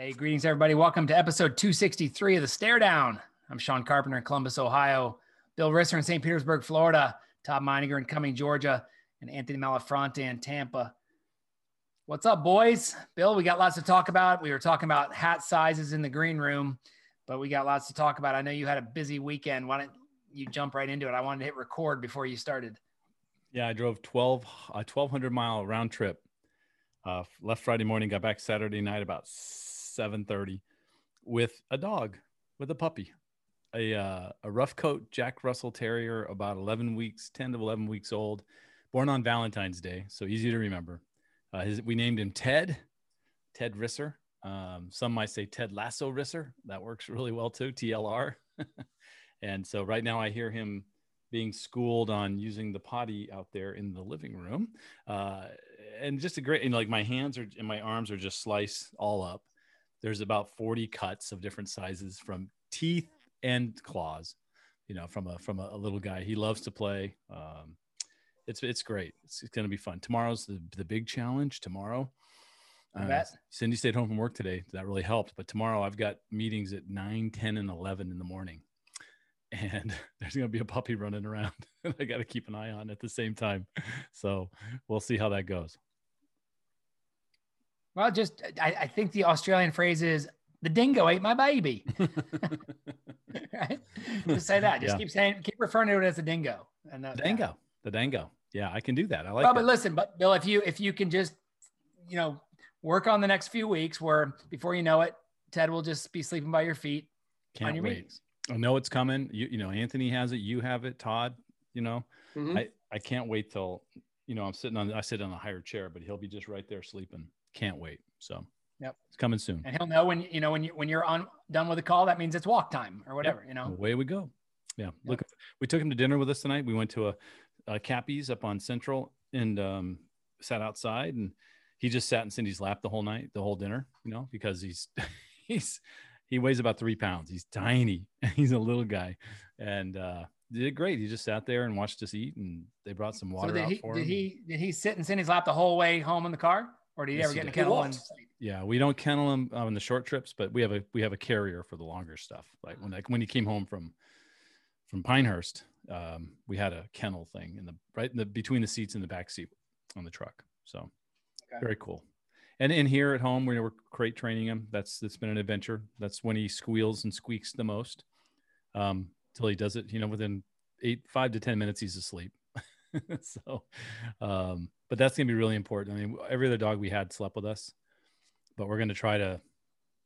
Hey, greetings, everybody. Welcome to episode 263 of the Stare Down. I'm Sean Carpenter in Columbus, Ohio. Bill Risser in St. Petersburg, Florida. Todd Meininger in Cumming, Georgia. And Anthony Malafronte in Tampa. What's up, boys? Bill, we got lots to talk about. We were talking about hat sizes in the green room, but we got lots to talk about. I know you had a busy weekend. Why don't you jump right into it? I wanted to hit record before you started. Yeah, I drove 12, a 1,200 mile round trip. Uh, left Friday morning, got back Saturday night about 7:30 with a dog, with a puppy, a uh, a rough coat Jack Russell Terrier, about 11 weeks, 10 to 11 weeks old, born on Valentine's Day, so easy to remember. Uh, his, we named him Ted, Ted Risser. Um, some might say Ted Lasso Risser. That works really well too, TLR. and so right now I hear him being schooled on using the potty out there in the living room. Uh, and just a great, and like my hands are and my arms are just sliced all up. There's about 40 cuts of different sizes from teeth and claws, you know, from a, from a, little guy. He loves to play. Um, it's, it's great. It's, it's going to be fun. Tomorrow's the, the big challenge tomorrow. Uh, Cindy stayed home from work today. That really helped. But tomorrow I've got meetings at 9, 10, and 11 in the morning. And there's going to be a puppy running around. I got to keep an eye on at the same time. So we'll see how that goes. Well, just I, I think the Australian phrase is the dingo ate my baby. right? Just say that. Just yeah. keep saying, keep referring to it as a dingo. And uh, dingo, yeah. the dingo. Yeah, I can do that. I like. Well, that. but listen, but Bill, if you if you can just, you know, work on the next few weeks, where before you know it, Ted will just be sleeping by your feet Can't on your wait. meetings. I know it's coming. You you know, Anthony has it. You have it. Todd. You know, mm-hmm. I I can't wait till you know I'm sitting on I sit on a higher chair, but he'll be just right there sleeping can't wait. So yep, it's coming soon. And he'll know when you know when you when you're on done with the call, that means it's walk time or whatever. Yep. You know, away we go. Yeah, yep. look, we took him to dinner with us tonight. We went to a, a Cappy's up on Central and um, sat outside, and he just sat in Cindy's lap the whole night, the whole dinner. You know, because he's he's he weighs about three pounds. He's tiny. he's a little guy, and uh, did great. He just sat there and watched us eat, and they brought some water so out he, for did him. Did he did he sit in Cindy's lap the whole way home in the car? Or do you yes, ever get in a kennel? And... Yeah, we don't kennel them on the short trips, but we have a we have a carrier for the longer stuff. Like when like when he came home from from Pinehurst, um, we had a kennel thing in the right in the between the seats in the back seat on the truck. So okay. very cool. And in here at home, we we're crate training him. That's that's been an adventure. That's when he squeals and squeaks the most. Um, till he does it, you know, within eight five to ten minutes, he's asleep. so, um, but that's going to be really important. I mean, every other dog we had slept with us, but we're going to try to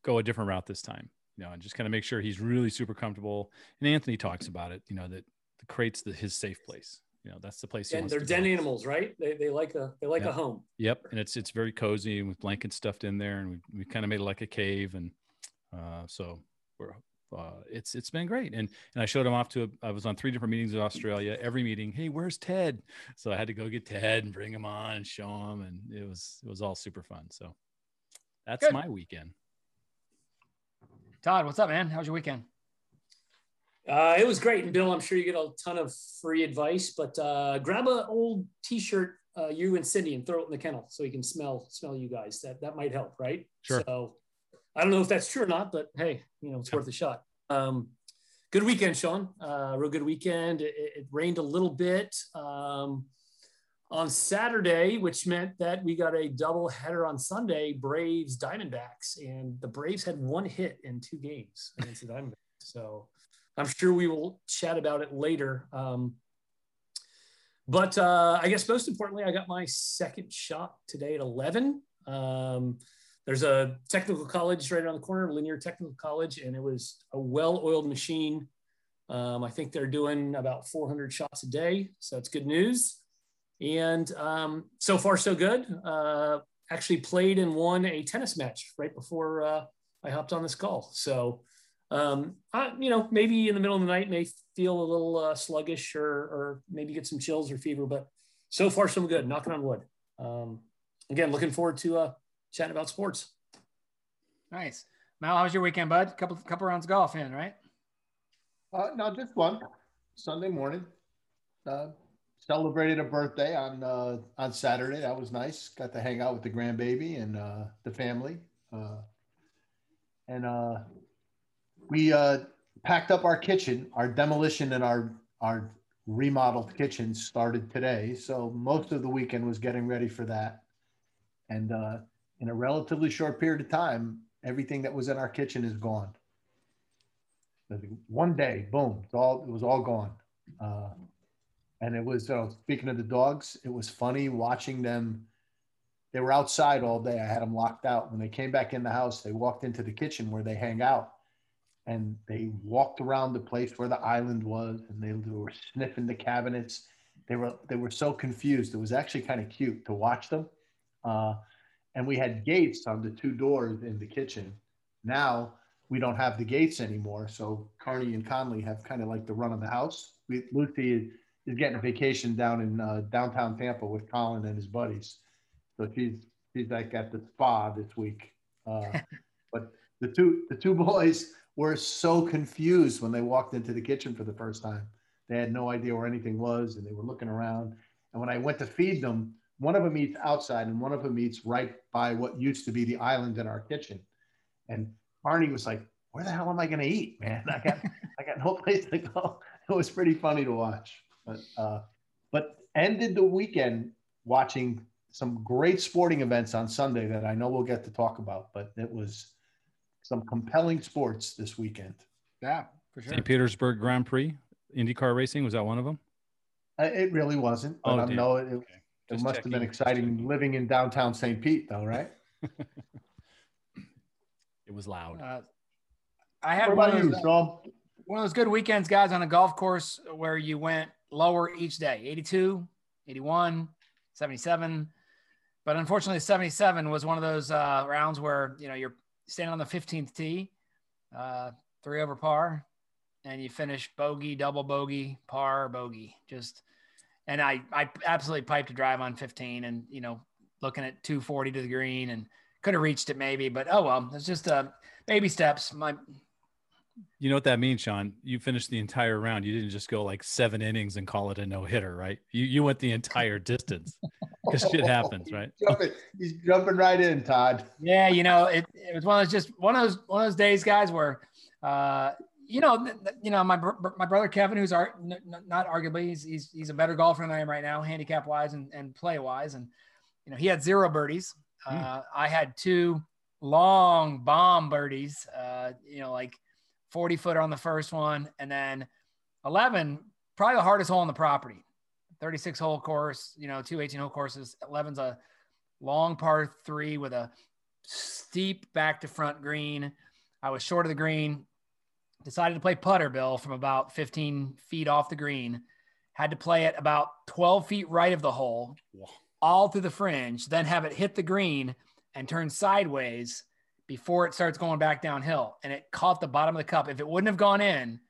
go a different route this time, you know, and just kind of make sure he's really super comfortable. And Anthony talks about it, you know, that the crate's the, his safe place. You know, that's the place. and they're den animals, right? They, they like a they like yep. a home. Yep, and it's it's very cozy with blankets stuffed in there, and we we kind of made it like a cave, and uh, so we're uh, it's it's been great. And and I showed him off to a, I was on three different meetings in Australia. Every meeting, hey, where's Ted? So I had to go get Ted and bring him on and show him, and it was it was all super fun. So that's Good. my weekend. Todd, what's up, man? How's your weekend? Uh, it was great, and Bill, I'm sure you get a ton of free advice. But uh, grab an old T-shirt, uh, you and Cindy, and throw it in the kennel so he can smell smell you guys. That that might help, right? Sure. So I don't know if that's true or not, but hey, you know, it's worth a shot. Um, good weekend, Sean. Uh, real good weekend. It, it rained a little bit um, on Saturday, which meant that we got a double header on Sunday. Braves Diamondbacks, and the Braves had one hit in two games against the Diamondbacks. So I'm sure we will chat about it later. Um, but uh, I guess most importantly, I got my second shot today at 11. Um, there's a technical college right around the corner, Lanier Technical College, and it was a well-oiled machine. Um, I think they're doing about 400 shots a day, so it's good news. And um, so far, so good. Uh, actually played and won a tennis match right before uh, I hopped on this call. So, um, I, you know, maybe in the middle of the night may feel a little uh, sluggish or, or maybe get some chills or fever, but so far, so good. Knocking on wood. Um, again, looking forward to uh, chatting about sports. Nice. Mal, how's your weekend, bud? Couple couple rounds of golf in, right? Uh, no, just one. Sunday morning. Uh, celebrated a birthday on uh, on Saturday. That was nice. Got to hang out with the grandbaby and uh, the family. Uh, and uh, we uh, packed up our kitchen. Our demolition and our our remodeled kitchen started today, so most of the weekend was getting ready for that. And uh, in a relatively short period of time, everything that was in our kitchen is gone. One day, boom, it's all it was all gone. Uh, and it was uh, speaking of the dogs, it was funny watching them. They were outside all day. I had them locked out. When they came back in the house, they walked into the kitchen where they hang out, and they walked around the place where the island was, and they, they were sniffing the cabinets. They were they were so confused. It was actually kind of cute to watch them. Uh, and we had gates on the two doors in the kitchen. Now we don't have the gates anymore. So Carney and Conley have kind of like the run of the house. We, Lucy is getting a vacation down in uh, downtown Tampa with Colin and his buddies. So she's she's like at the spa this week. Uh, but the two the two boys were so confused when they walked into the kitchen for the first time. They had no idea where anything was, and they were looking around. And when I went to feed them, one of them eats outside, and one of them eats right by what used to be the island in our kitchen. And Barney was like, "Where the hell am I going to eat, man? I got I got no place to go." It was pretty funny to watch. But uh, but ended the weekend watching some great sporting events on Sunday that I know we'll get to talk about. But it was some compelling sports this weekend. Yeah, for sure. St. Petersburg Grand Prix, IndyCar racing was that one of them? Uh, it really wasn't. But Oh, I know it, Okay. It Just must have been exciting living in downtown St. Pete, though, right? It was loud. Uh, I had one about of, you, those, Sean? one of those good weekends, guys, on a golf course where you went lower each day 82, 81, 77. But unfortunately, 77 was one of those uh, rounds where, you know, you're standing on the 15th tee, uh, three over par, and you finish bogey, double bogey, par, bogey. Just, and I, I absolutely piped a drive on 15 and, you know, looking at 240 to the green and could have reached it maybe, but oh well, it's just uh, baby steps. My You know what that means, Sean? You finished the entire round. You didn't just go like seven innings and call it a no hitter, right? You you went the entire distance because shit happens, right? He's jumping, he's jumping right in, Todd. Yeah, you know, it, it was one of those just one of those one of those days, guys, where uh, you know, you know, my my brother Kevin, who's ar- n- n- not arguably, he's, he's he's a better golfer than I am right now, handicap wise and, and play wise, and you know, he had zero birdies. Uh, I had two long bomb birdies, uh, you know, like forty footer on the first one, and then eleven, probably the hardest hole on the property, thirty six hole course, you know, two 18 hole courses. 11's a long par three with a steep back to front green. I was short of the green. Decided to play putter, Bill, from about 15 feet off the green. Had to play it about 12 feet right of the hole, all through the fringe, then have it hit the green and turn sideways before it starts going back downhill. And it caught the bottom of the cup. If it wouldn't have gone in,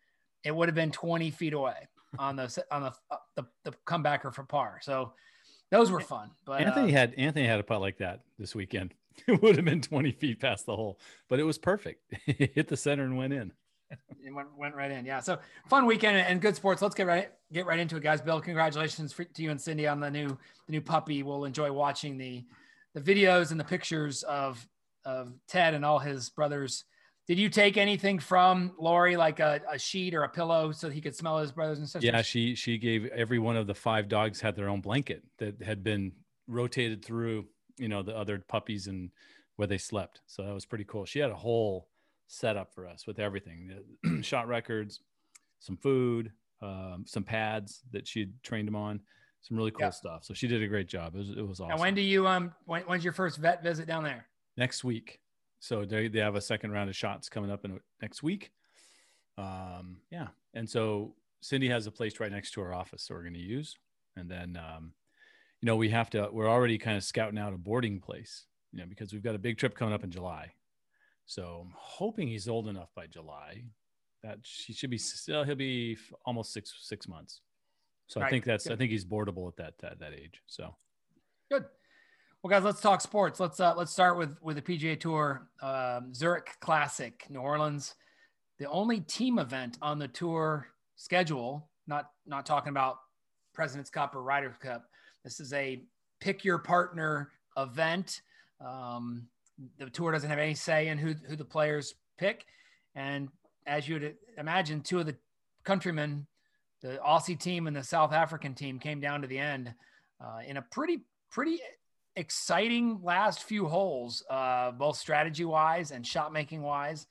it would have been 20 feet away on the on the uh, the, the comebacker for par. So those were fun. But Anthony uh, had Anthony had a putt like that this weekend. It would have been 20 feet past the hole, but it was perfect. It hit the center and went in. It went, went right in. Yeah. So fun weekend and good sports. Let's get right get right into it, guys. Bill, congratulations for, to you and Cindy on the new the new puppy. We'll enjoy watching the the videos and the pictures of of Ted and all his brothers. Did you take anything from Lori, like a, a sheet or a pillow, so he could smell his brothers and sisters? Yeah, she she gave every one of the five dogs had their own blanket that had been rotated through, you know, the other puppies and where they slept. So that was pretty cool. She had a whole setup for us with everything, shot records, some food, um, some pads that she had trained them on, some really cool Yeah. stuff. So she did a great job. It was it was awesome. And when do you um when, when's your first vet visit down there? next week. So they, they have a second round of shots coming up in next week. Um, yeah. And so Cindy has a place right next to her office. So we're going to use, and then, um, you know, we have to, we're already kind of scouting out a boarding place, you know, because we've got a big trip coming up in July. So I'm hoping he's old enough by July that she should be still, he'll be almost six, six months. So I think that's, I think he's boardable at that, that, that age. So Good. Well, guys, let's talk sports. Let's uh, let's start with with the PGA Tour um, Zurich Classic, New Orleans, the only team event on the tour schedule. Not not talking about President's Cup or Ryder Cup. This is a pick your partner event. Um, the tour doesn't have any say in who who the players pick. And as you'd imagine, two of the countrymen, the Aussie team and the South African team, came down to the end uh, in a pretty pretty exciting last few holes, uh, both strategy wise and shot making wise,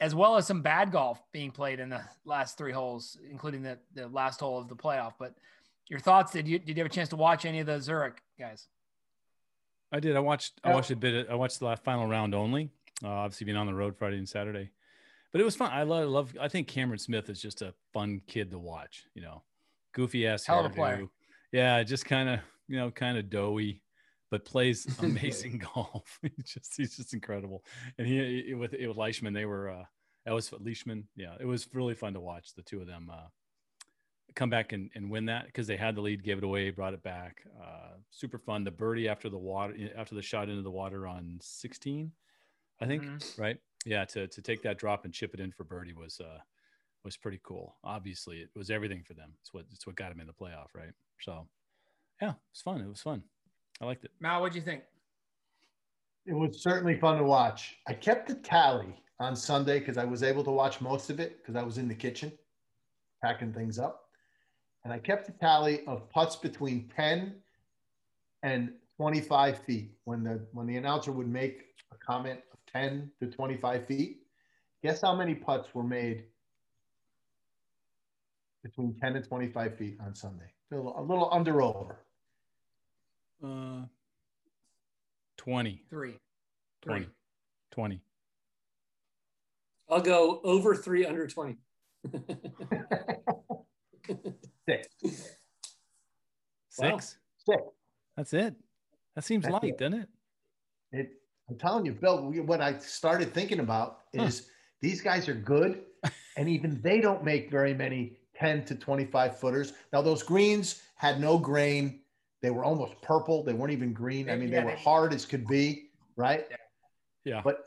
as well as some bad golf being played in the last three holes, including the, the last hole of the playoff. But your thoughts? Did you did you have a chance to watch any of the Zurich guys? I did. I watched. I watched a bit. Of, I watched the last final round only. Uh, obviously, being on the road Friday and Saturday, but it was fun. I love. love I think Cameron Smith is just a fun kid to watch. You know, goofy ass hell a player. Yeah, just kind of you know kind of doughy, but plays amazing golf. he's just he's just incredible. And he, he with with Leishman, they were. uh that was Leishman. Yeah, it was really fun to watch the two of them uh, come back and, and win that because they had the lead, gave it away, brought it back. Uh, super fun. The birdie after the water, after the shot into the water on 16, I think, mm-hmm. right? Yeah, to to take that drop and chip it in for birdie was uh was pretty cool. Obviously, it was everything for them. It's what it's what got them in the playoff, right? So, yeah, it was fun. It was fun. I liked it. Mal, what do you think? It was certainly fun to watch. I kept the tally on Sunday because I was able to watch most of it because I was in the kitchen packing things up and I kept a tally of putts between 10 and 25 feet. When the when the announcer would make a comment of 10 to 25 feet, guess how many putts were made between 10 and 25 feet on Sunday? A little, a little under over. Uh, 20. Three. 20. 20. I'll go over three, under 20. Six. Six? Six. That's it. That seems That's light, it. doesn't it? It. I'm telling you, Bill. What I started thinking about is huh. these guys are good, and even they don't make very many 10 to 25 footers. Now those greens had no grain. They were almost purple. They weren't even green. I mean, they were hard as could be, right? Yeah. But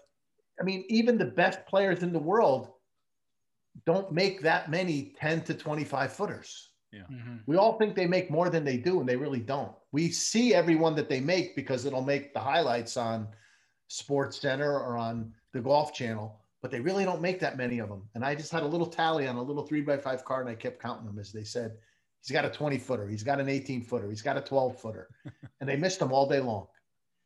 I mean, even the best players in the world don't make that many 10 to 25 footers. Yeah. Mm-hmm. We all think they make more than they do, and they really don't. We see everyone that they make because it'll make the highlights on Sports Center or on the Golf Channel, but they really don't make that many of them. And I just had a little tally on a little three by five card, and I kept counting them as they said. He's got a 20 footer, he's got an 18 footer, he's got a 12 footer, and they missed them all day long.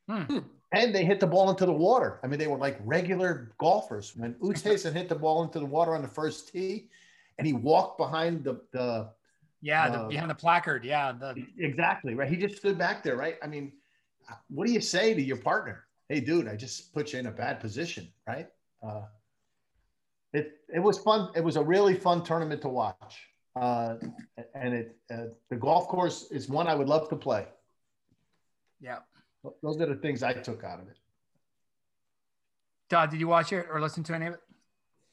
Hmm. And they hit the ball into the water. I mean, they were like regular golfers. When Oosthuizen hit the ball into the water on the first tee, and he walked behind the, the yeah, the, uh, behind the placard. Yeah, the... exactly right. He just stood back there, right? I mean, what do you say to your partner? Hey, dude, I just put you in a bad position, right? Uh, it it was fun. It was a really fun tournament to watch, uh, and it uh, the golf course is one I would love to play. Yeah, those are the things I took out of it. Todd, did you watch it or listen to any of it?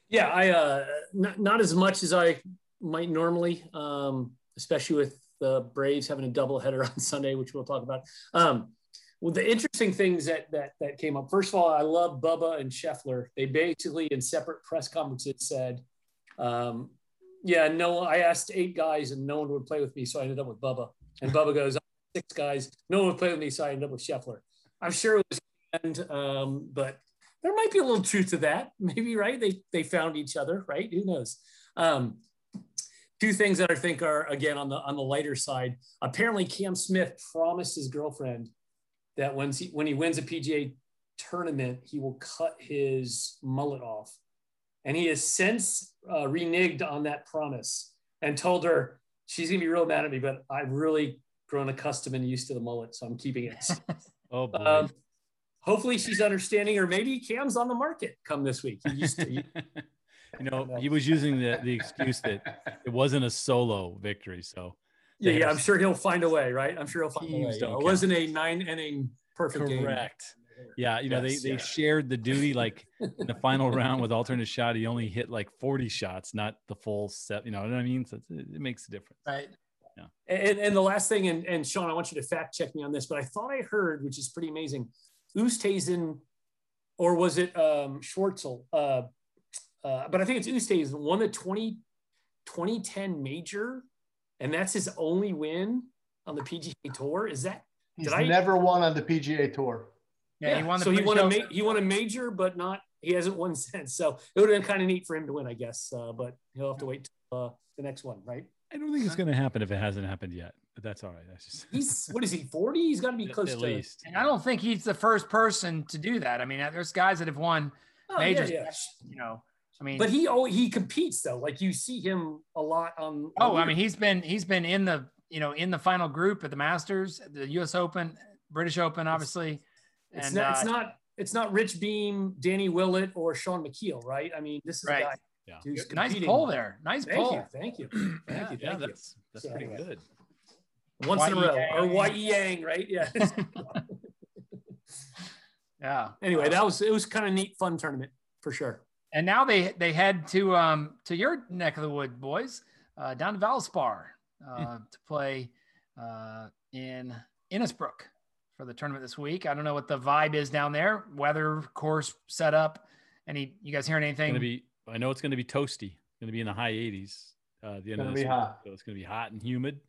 Yeah, I uh, not, not as much as I might normally, um, especially with the Braves having a doubleheader on Sunday, which we'll talk about. Um, well, the interesting things that that that came up. First of all, I love Bubba and Scheffler. They basically in separate press conferences said, um, "Yeah, no." I asked eight guys, and no one would play with me, so I ended up with Bubba. And Bubba goes, six guys. No one would play with me, so I ended up with Scheffler. I'm sure it was, and um, but there might be a little truth to that. Maybe right? They they found each other, right? Who knows? Um, two things that I think are again on the on the lighter side. Apparently, Cam Smith promised his girlfriend that when he when he wins a PGA tournament, he will cut his mullet off, and he has since uh, reneged on that promise and told her she's gonna be real mad at me, but I've really grown accustomed and used to the mullet, so I'm keeping it. oh boy. Um, hopefully she's understanding, or maybe Cam's on the market come this week. He used to, you know, he was using the, the excuse that it wasn't a solo victory. So yeah, yeah, I'm sure he'll find a way, right? I'm sure he'll find a way. It wasn't a nine inning perfect Correct. Game. Yeah, you know, yes, they, they yeah. shared the duty like in the final round with alternate shot. He only hit like 40 shots, not the full set. You know what I mean? So it makes a difference. Right. Yeah. And, and the last thing, and, and Sean, I want you to fact check me on this, but I thought I heard, which is pretty amazing, Oosthuizen, or was it um, Schwartzel? Uh, uh, but I think it's Oosthuizen won the 20, 2010 major, and that's his only win on the PGA Tour. Is that? He's I, never won on the PGA Tour. Yeah, yeah. he won. so he won a ma- he won a major, but not He hasn't won since, so it would have been kind of neat for him to win, I guess. Uh, but he'll have to wait till uh, the next one, right? I don't think it's going to happen if it hasn't happened yet, but that's all right. That's just He's what is he? Forty? He's got to be close at to. least. And I don't think he's the first person to do that. I mean, there's guys that have won Oh, yeah, majors. yeah. You know, I mean, But he oh he competes though. Like you see him a lot on. oh, on I mean, he's been he's been in the you know in the final group at the Masters, the U.S. Open, British Open, obviously. It's and not, uh, it's not it's not Rich Beem, Danny Willett, or Shaun Micheel, right? I mean, this is Right. a guy Yeah. who's nice competing. pull there. Nice Thank pull. you, thank you, Yeah, thank you, yeah, thank you. that's that's So pretty anyway. good. Once in a row, Wai or Yang. Wai Yang, right? Yeah. Yeah. anyway, that was it was kind of neat, fun tournament for sure. And now they they head to um to your neck of the wood, boys, uh, down to Valspar uh, to play uh, in Innisbrook for the tournament this week. I don't know what the vibe is down there. Weather, course, setup. Any you guys hearing It's anything? going to be. I know it's going to be toasty. Going to be in the high 80s. Uh, the end Gonna of be this week. hot. So it's going to be hot and humid.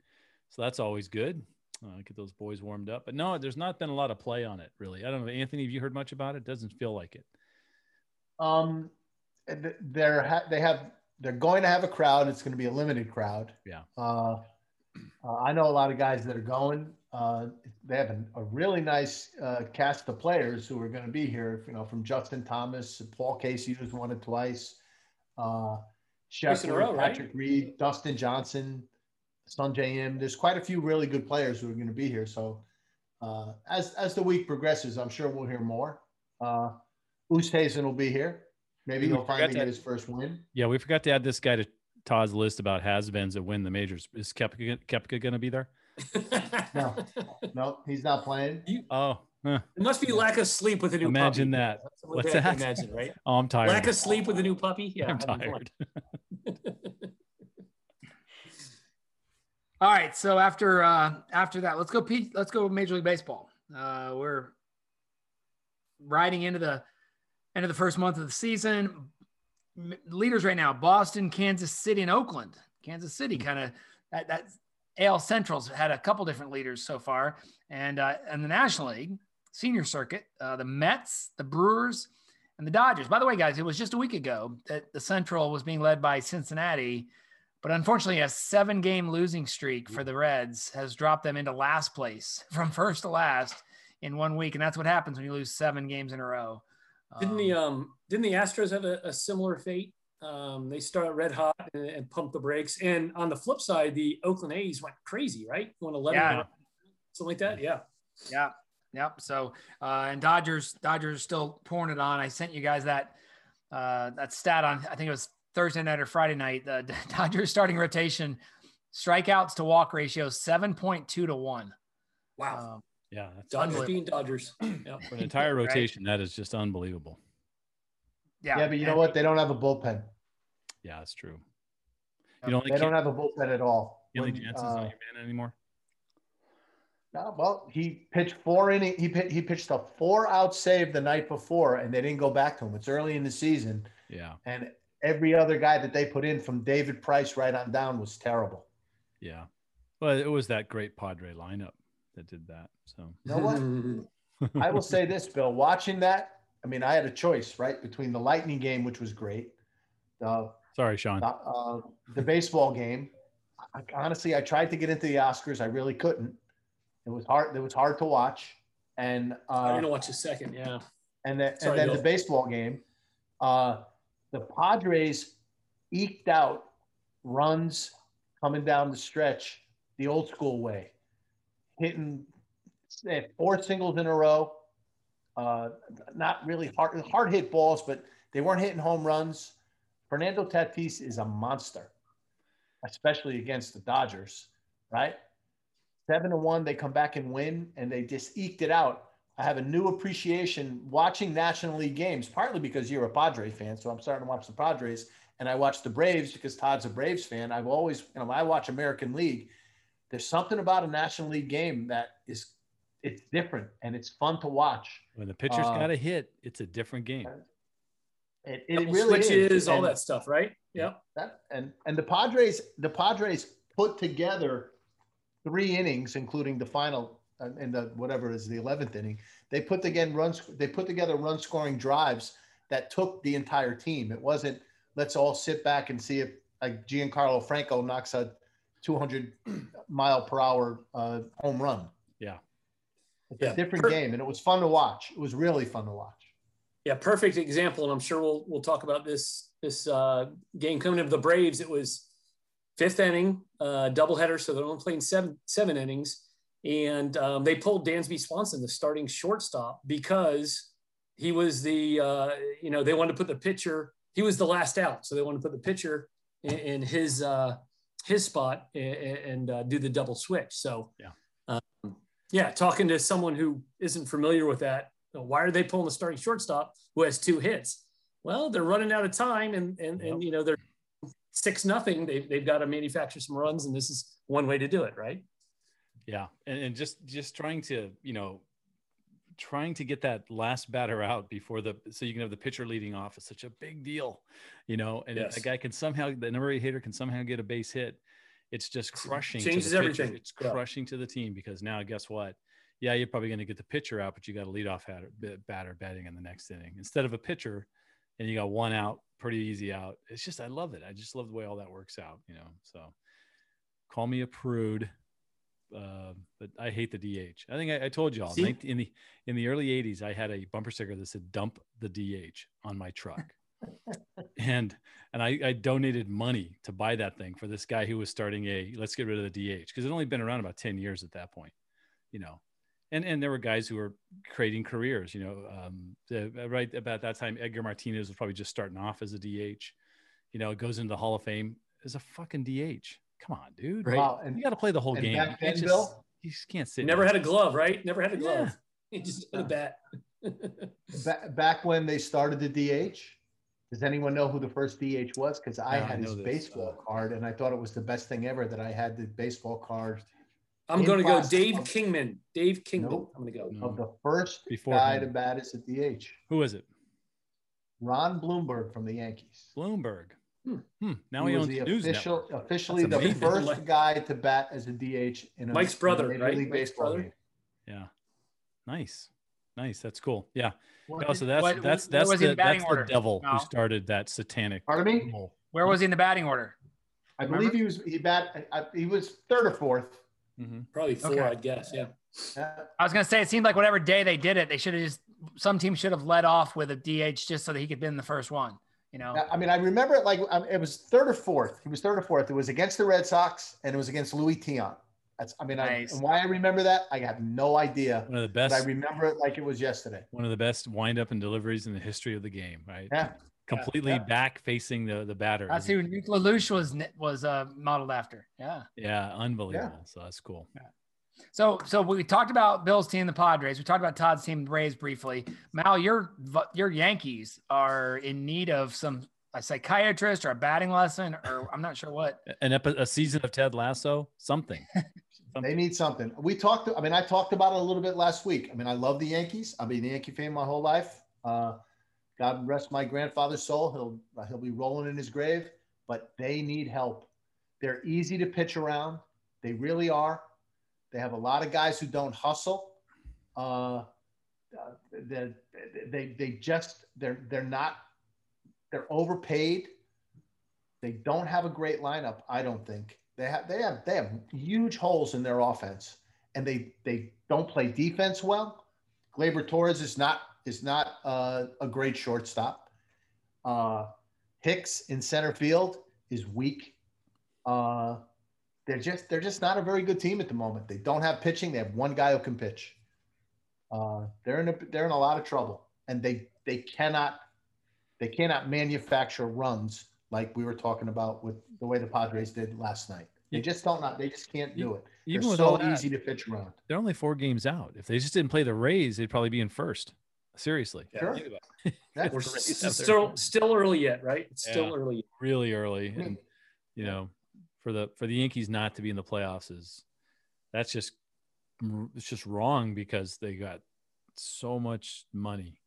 So that's always good. Uh, get those boys warmed up. But no, there's not been a lot of play on it really. I don't know, Anthony. Have you heard much about it? Doesn't feel like it. Um, and they're ha- they have they're going to have a crowd. It's going to be a limited crowd. Yeah. Uh, uh, I know a lot of guys that are going. Uh, they have an, a really nice uh, cast of players who are going to be here. You know, from Justin Thomas, Paul Casey, who's won it twice. Uh, Twice in a Shepard, row, right? Patrick Reed, Dustin Johnson, Sun Im. There's quite a few really good players who are going to be here. So uh, as as the week progresses, I'm sure we'll hear more. Uh, Oosthuizen will be here. Maybe he'll forgot finally to- get his first win. Yeah, we forgot to add this guy to Todd's list about has-beens that win the majors. Is Koepka, Koepka going to be there? No. No, he's not playing. Oh, huh. It must be lack of sleep with a new puppy. Imagine puppy. that. That's what What's they have that? Imagine, right? oh, I'm tired. Lack of sleep with a new puppy. Yeah, I'm tired. All right. So after uh, after that, let's go. Pete, let's go Major League Baseball. Uh, we're riding into the end of the first month of the season. Leaders right now: Boston, Kansas City, and Oakland. Kansas City kind of that that AL Central's had a couple different leaders so far, and uh, and the National League Senior Circuit, uh, the Mets, the Brewers, and the Dodgers. By the way, guys, it was just a week ago that the Central was being led by Cincinnati. But unfortunately, a seven game losing streak for the Reds has dropped them into last place from first to last in one week. And that's what happens when you lose seven games in a row. Didn't the um didn't the Astros have a, a similar fate? Um, they started red hot and, and pumped the brakes. And on the flip side, the Oakland A's went crazy, right? Won eleven, Yeah. something like that. Yeah. Yeah. Yep. So, uh, and Dodgers, Dodgers still pouring it on. I sent you guys that, uh, that stat on, I think it was Thursday night or Friday night. The Dodgers starting rotation, strikeouts to walk ratio 7.2 to one. Wow. Um, Yeah, that's Dodgers unbelievable. being Dodgers. Yeah. for an entire Right. rotation. That is just unbelievable. yeah. Yeah, but you know what? They don't have a bullpen. Yeah, that's true. You don't They don't have a bullpen at all. Kenley When, Jansen's uh, not your man anymore. No, well, he pitched four inning. He pit, he pitched a four out save the night before, and they didn't go back to him. It's early in the season, Yeah, and every other guy that they put in from David Price right on down was terrible. yeah. Well, it was that great Padre lineup that did that. So You know what? I will say this, Bill. Watching that, I mean, I had a choice, right, between the Lightning game, which was great, the sorry, Sean. the, uh, the baseball game. I, honestly, I tried to get into the Oscars. I really couldn't. It was hard. It was hard to watch, and I'm uh, gonna watch a second. Yeah. and then Sorry, and then Bill. the baseball game, uh, the Padres eked out runs coming down the stretch the old school way, hitting four singles in a row. Uh, not really hard hard hit balls, but they weren't hitting home runs. Fernando Tatis is a monster, especially against the Dodgers, right? Seven to one, they come back and win, and they just eked it out. I have a new appreciation watching National League games, partly because you're a Padre fan, so I'm starting to watch the Padres, and I watch the Braves because Todd's a Braves fan. I've always, you know, I watch American League. There's something about a National League game that is, it's different and it's fun to watch. When the pitcher's uh, got a hit, it's a different game. It, it really switches, is. all And that stuff, right? Yeah. that- and and the Padres, the Padres put together three innings, including the final uh, in the whatever is the eleventh inning. They put again runs. They put together run scoring drives that took the entire team. It wasn't let's all sit back and see if like Giancarlo Franco knocks a 200 mile per hour uh, home run. Yeah. It's Yeah. a different Per- game, and it was fun to watch. It was really fun to watch. Yeah, perfect example, and I'm sure we'll we'll talk about this this uh, game coming up. The Braves. It was fifth inning, uh, doubleheader, so they're only playing seven seven innings, and um, they pulled Dansby Swanson, the starting shortstop, because he was the uh, you know they wanted to put the pitcher. He was the last out, so they wanted to put the pitcher in, in his uh, his spot and, and uh, do the double switch. So Yeah. um, yeah, talking to someone who isn't familiar with that, you know, why are they pulling the starting shortstop who has two hits? Well, they're running out of time, and and and you know they're six nothing. They've they've got to manufacture some runs, and this is one way to do it, right? Yeah, and, and just just trying to you know trying to get that last batter out before the so you can have the pitcher leading off is such a big deal, you know. And Yes. a guy can somehow the number eight hitter can somehow get a base hit, it's just crushing. the changes everything. It's Yeah. crushing to the team because now guess what? Yeah, you're probably going to get the pitcher out, but you got a leadoff batter, batter batting in the next inning instead of a pitcher, and you got one out, pretty easy out. It's just I love it. I just love the way all that works out, you know. So call me a prude uh, but I hate the DH. I think I, I told y'all 19 in the in the early '80s, I had a bumper sticker that said "Dump the DH" on my truck, and and I, I donated money to buy that thing for this guy who was starting a let's get rid of the DH because it only been around about 10 years at that point, you know, and and there were guys who were creating careers, you know, um, the, right about that time Edgar Martinez was probably just starting off as a DH, you know, goes into the Hall of Fame as a fucking DH. Come on, dude. Right. Wow, You got to play the whole and game. back You then, can't just- Bill, you just can't sit. Never there. had a glove, right? Never had a glove. Yeah. Just had a bat. ba- back when they started the DH, does anyone know who the first DH was? Because I No, I had his this, baseball uh, card, and I thought it was the best thing ever that I had the baseball card I'm going to go Dave of- Kingman. Dave Kingman. Nope. I'm going to go. No. of the first Before guy him. to bat as a DH. Who is it? Ron Blomberg from the Yankees. Bloomberg. Hmm. Hmm. Now he he, was owns the the news official, network. officially That's the amazing. first guy to bat as a DH in a Mike's in a brother, Major right? League Mike's Baseball brother? game. Yeah. Nice. Nice. That's cool. Yeah. What- No, so that's what- that's where that's was he in the, the batting that's the order? devil No. who started that satanic. Pardon me? rule. Where was he in the batting order? I Remember? believe he was he bat I, he was third or fourth. Mhm. Probably four, Okay. I'd guess. Yeah. Uh, I was gonna say it seemed like whatever day they did it, they should have just some team should have led off with a DH just so that he could be in the first one. You know, I mean, I remember it like um, it was third or fourth. He was third or fourth. It was against the Red Sox and it was against Luis Tiant. That's I mean, I, Nice. and why I remember that, I have no idea. One of the But I remember it like it was yesterday. one of the best windup and deliveries in the history of the game, right? Yeah. Completely Yeah. back facing the the batter. that's who Nick Lelouch was was uh, modeled after. Yeah. Yeah, unbelievable. So that's cool. So, so we talked about Bill's team, the Padres. We talked about Todd's team, the Rays, briefly. Mal, your your Yankees are in need of some a psychiatrist or a batting lesson, or I'm not sure what. An epi- a season of Ted Lasso, something. They need something. We talked. I mean, I talked about it a little bit last week. I mean, I love the Yankees. I've been a Yankee fan my whole life. Uh, God rest my grandfather's soul. He'll he'll be rolling in his grave. But they need help. They're easy to pitch around. They really are. They have a lot of guys who don't hustle. Uh, they they they just they're they're not they're overpaid. They don't have a great lineup. I don't think they have they have they have huge holes in their offense, and they they don't play defense well. Gleyber Torres is not is not uh, a great shortstop. Uh, Hicks in center field is weak. Uh, they're just they're just not a very good team at the moment. They don't have pitching. They have one guy who can pitch. Uh, they're in a they're in a lot of trouble, and they they cannot they cannot manufacture runs like we were talking about with the way the Padres did last night. They just don't not they just can't do it. Even They're with so all that, easy to pitch around. they're only four games out. If they just didn't play the Rays, they'd probably be in first. Seriously. Sure. Think about it. Yeah. We're The s- Rays s- have their- still still early yet, right? It's still Yeah. early. really early, and you know, for the for the Yankees not to be in the playoffs is that's just it's just wrong because they got so much money,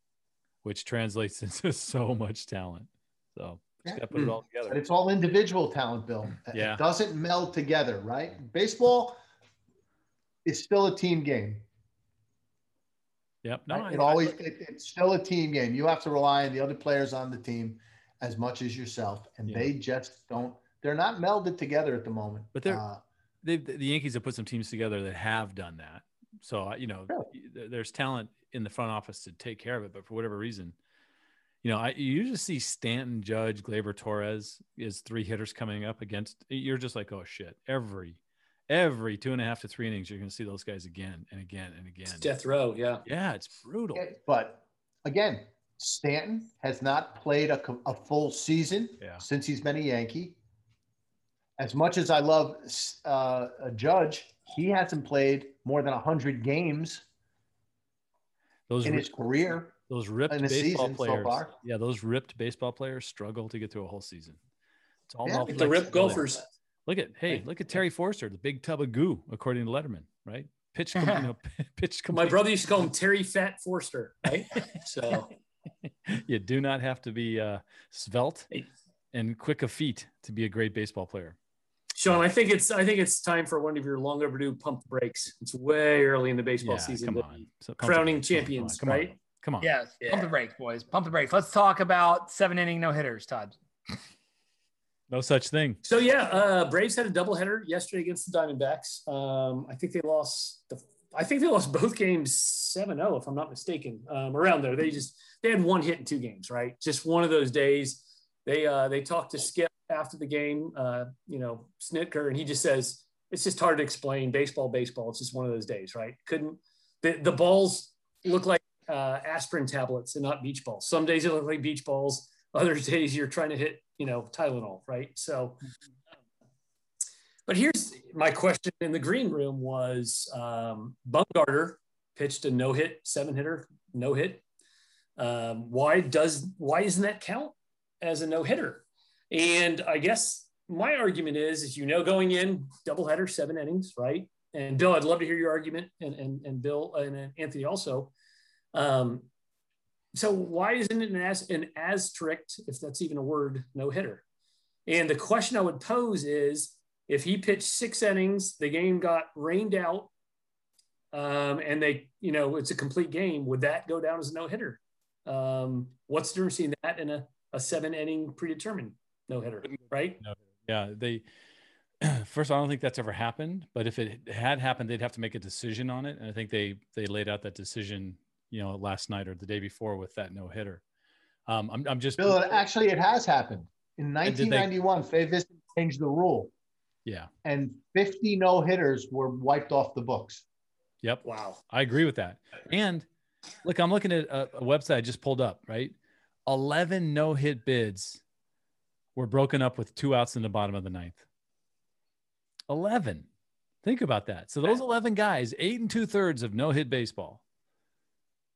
which translates into so much talent. So just Yeah. got put it all But together. it's all individual talent, Bill. Yeah. It doesn't meld together, right? Baseball is still a team game. Yep. No, Right? I- it always it, it's still a team game. You have to rely on the other players on the team as much as yourself, and Yeah. they just don't. They're not melded together at the moment. But they're- Uh, they, the Yankees have put some teams together that have done that. So uh, you know, Sure. th- there's talent in the front office to take care of it. But for whatever reason, you know, I you usually see Stanton, Judge, Gleyber, Torres is three hitters coming up against. You're just like, oh shit! Every every two and a half to three innings, you're going to see those guys again and again and again. It's death row. Yeah. Yeah, it's brutal. but again, Stanton has not played a, a full season Yeah. since he's been a Yankee. As much as I love uh, a Judge, he hasn't played more than hundred games Those in ri- his career. those ripped baseball season so players. far. yeah, those ripped baseball players struggle to get through a whole season. It's all Yeah, about the rip flexibility. golfers. Look at hey, look at Terry Forster, the big tub of goo, according to Letterman, right? Pitch, you know, pitch. My brother used to call him Terry Fat Forster, right? So you do not have to be uh, svelte and quick of feet to be a great baseball player. Sean, I think it's I think it's time for one of your long overdue pump breaks. It's way early in the baseball Yeah, season. come on, So pump the crowning brakes. Come on, champions, come on, right? Come on, Yes. Yeah. Pump the brakes, boys. Pump the brakes. Let's talk about seven inning no hitters, Todd. no such thing. So yeah, uh, Braves had a doubleheader yesterday against the Diamondbacks. Um, I think they lost the I think they lost both games 7-0, if I'm not mistaken. Um, around there. They just they had one hit in two games, right? Just one of those days. They uh, they talked to Skip after the game, uh, you know, Snitker, and he just says it's just hard to explain. Baseball, baseball. It's just one of those days, right? Couldn't the, the balls look like uh, aspirin tablets and not beach balls. Some days they look like beach balls. Other days you're trying to hit, you know, Tylenol, right? So, but here's my question in the green room was um, Bumgarner pitched a no hit, seven hitter, no hit. Um, why does why isn't that count as a no hitter? And I guess my argument is, is you know, going in doubleheader, seven innings, right? And Bill, I'd love to hear your argument, and and, and Bill and Anthony also. Um, so why isn't it an as an asterisk, if that's even a word, no hitter? And the question I would pose is, if he pitched six innings, the game got rained out, um, and they, you know, it's a complete game, would that go down as a no hitter? Um, what's the difference between that and a, a seven inning predetermined no hitter, right? Yeah, they. First, I don't think that's ever happened. But if it had happened, they'd have to make a decision on it, and I think they they laid out that decision, you know, last night or the day before with that no hitter. Um, I'm I'm just Bill, actually, it has happened. In 1991. they- 1991, Fay changed the rule, yeah, and 50 no hitters were wiped off the books. yep. Wow. I agree with that. And look, I'm looking at a, a website I just pulled up, right? 11 no hit bids were broken up with two outs in the bottom of the ninth. 11. Think about that. So those 11 guys, eight and two thirds of no hit baseball,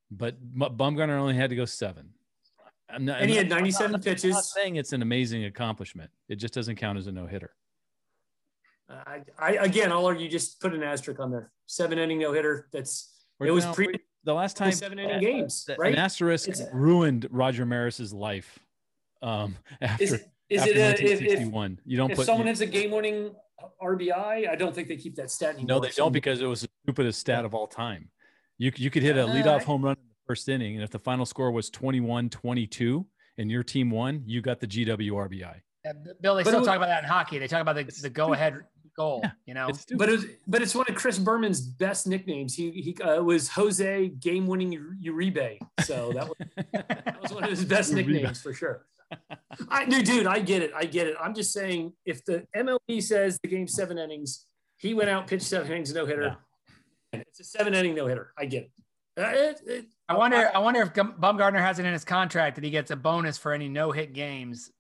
but Bumgarner only had to go seven. I'm not- And he had 97 I'm not- I'm pitches. not saying it's an amazing accomplishment. It just doesn't count as a no hitter. I, I again, I'll argue just put an asterisk on there. Seven inning no hitter. That's it was pre the last time seven inning games, right? An asterisk It's- ruined Roger Maris's life. Um, after Is, is after it a, if, if, you don't if put someone you- hits a game winning RBI? I don't think they keep that stat anymore. no, they don't because it was the stupidest stat of all time. You you could hit a Uh, leadoff home run in the first inning, and if the final score was 21-22 and your team won, you got the GW RBI. Uh, Bill, they But still was- talk about that in hockey. They talk about the, the go ahead goal, Yeah, you know? It's. But it was, but it's one of Chris Berman's best nicknames. He he uh, was Jose game winning Uribe. So that was, that was one of his best nicknames for sure. I dude, dude, I get it. I get it. I'm just saying if the MLB says the game's seven innings, he went out, pitched seven innings, no hitter. It's a seven inning no hitter. I get it. Uh, it- it- I wonder. I wonder if Gum- Bumgarner has it in his contract that he gets a bonus for any no hit games.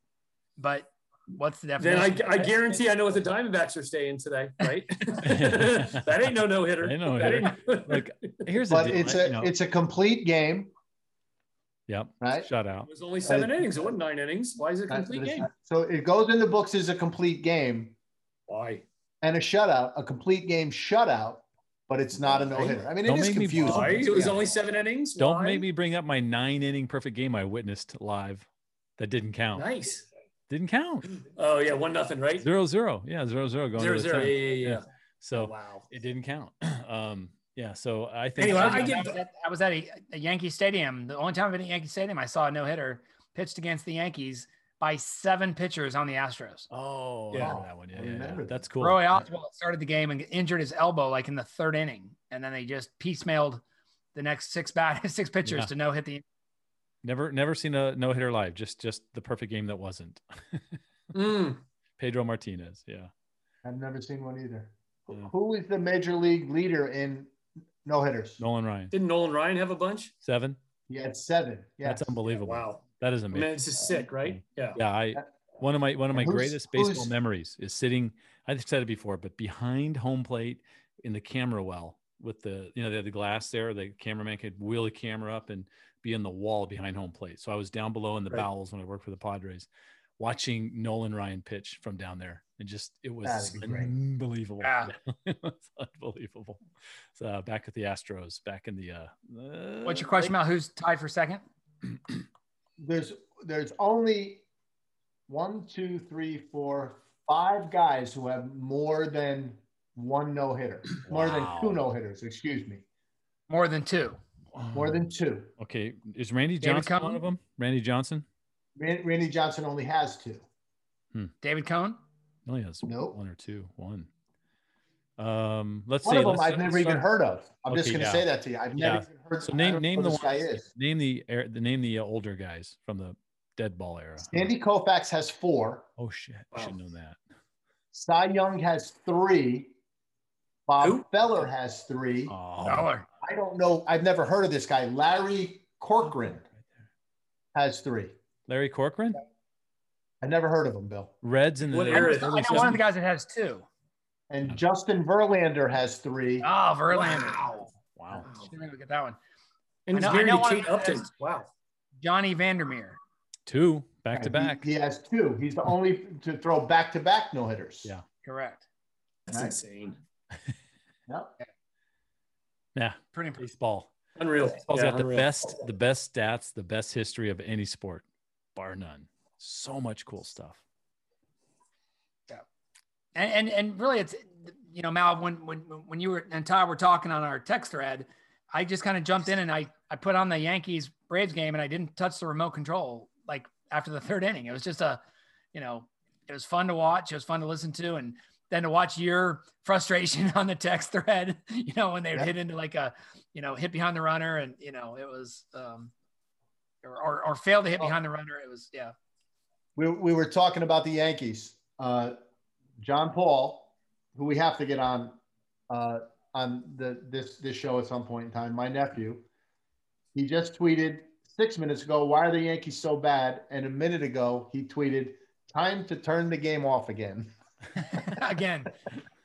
But what's the then I, definition? I guarantee I know what the Diamondbacks are staying today, right? that ain't no no hitter. No hitter. ain't- Like, Here's the But deal. it's I- a you know, it's a complete game, yep, right? Shut out. It was only seven innings. It wasn't nine innings. Why is it a complete game? not- So it goes in the books as a complete game Why? and a shutout, a complete game shutout, but it's not a no hitter. I mean, it Don't is make me confusing. Why? It was Yeah. only seven innings. Don't Why? make me bring up my nine inning perfect game I witnessed live. That didn't count. nice. Didn't count. Oh yeah, one nothing, right? Zero zero. Yeah, zero zero going Zero to the zero. 10th. Yeah, yeah, yeah. So wow. it didn't count. Um, Yeah, so I think Anyway, I, I was at, I was at a, a Yankee Stadium. The only time I've been at Yankee Stadium, I saw a no hitter pitched against the Yankees by seven pitchers on the Astros. Oh, Yeah. yeah, that one. Yeah, yeah, yeah. remember. That's cool. Roy Oswalt started the game and injured his elbow like in the third inning, and then they just piecemealed the next six bat six pitchers Yeah. to no hit the. Never, never seen a no hitter live. Just, just the perfect game that wasn't. Mm. Pedro Martinez. Yeah. I've never seen one either. Who is the major league leader in no hitters? Nolan Ryan. Didn't Nolan Ryan have a bunch? Seven. He had seven. Yeah, That's unbelievable. Wow. That is I amazing. mean, it's just sick, right? Yeah. Yeah, I one of my one of my greatest baseball who's- memories is sitting. I've said it before, but behind home plate in the camera well with the you know they had the glass there. The cameraman could wheel the camera up and be in the wall behind home plate. So I was down below in the Right. bowels when I worked for the Padres, watching Nolan Ryan pitch from down there, and just it was That'd be great. unbelievable. Yeah. it was unbelievable. So uh, back at the Astros, back in the. uh What's your uh, question, Mal? Who's tied for second? There's there's only one, two, three, four, five guys who have more than one no hitter. More than two no hitters. Excuse me. More than two. More than two. Okay, is Randy David Johnson one of them? Randy Johnson? Randy Johnson only has two. David Cone. No, he has Nope. one or two. One. Um, let's see. One of them let's I've start- never even heard of. I'm just going to yeah. say that to you. I've Yeah. never even heard. So name name the this guy is. name the air- the name the uh, older guys from the dead ball era. Sandy Koufax has four. Oh shit! I should Wow. know that. Cy Young has three. Bob Who? Feller has three. Oh, Dollar. I don't know. I've never heard of this guy. Larry Corcoran has three. Larry Corcoran, I never heard of him, Bill. Reds in the What I era know is early one of the guys that has two. And Justin Verlander has three. Oh, Verlander. Wow. Wow. Oh, Should maybe get that one. And I know- I married know Kate Upton. Wow. Johnny Vander Meer. Two back to back. He, has two. He's the only to throw back to back no hitters. Yeah. Correct. That's Nice. insane. Yep. Yeah. Pretty impressive. Baseball. Unreal. Baseball's Yeah, got the best the best stats, the best history of any sport, bar none. So much cool stuff. Yeah. And, and and really, it's you know, Mal, when when when you were and Todd were talking on our text thread, I just kind of jumped in and I I put on the Yankees Braves game and I didn't touch the remote control like after the third inning. It was just a, you know, it was fun to watch. It was fun to listen to, and then to watch your frustration on the text thread. You know, when they would Yeah. hit into like a, you know, hit behind the runner, and you know, it was. um or, or, or failed to hit behind the runner. It was, yeah. We, we were talking about the Yankees. Uh, John Paul, who we have to get on uh, on the this this show at some point in time. My nephew, he just tweeted six minutes ago, "Why are the Yankees so bad?" And a minute ago, he tweeted, "Time to turn the game off again." Again,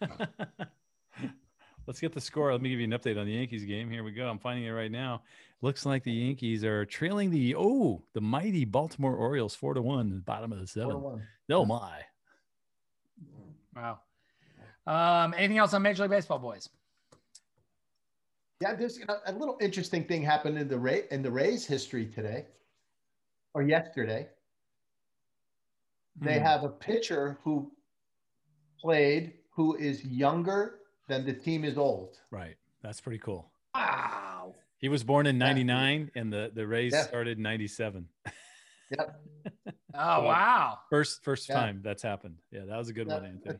Let's get the score. Let me give you an update on the Yankees game. Here we go. I'm finding it right now. Looks like the Yankees are trailing the oh the mighty Baltimore Orioles four to one, in the bottom of the seventh. Oh my! wow. Um, anything else on Major League Baseball, boys? Yeah, there's a, a little interesting thing happened in the Ray in the Rays history today or yesterday. They Hmm. have a pitcher who played who is younger than the team is old. Right. That's pretty cool. Wow. He was born in '99, and the the Rays Yeah. started in '97. Yep. Oh, wow. First first Yeah. time that's happened. Yeah, that was a good Yeah, one, Anthony.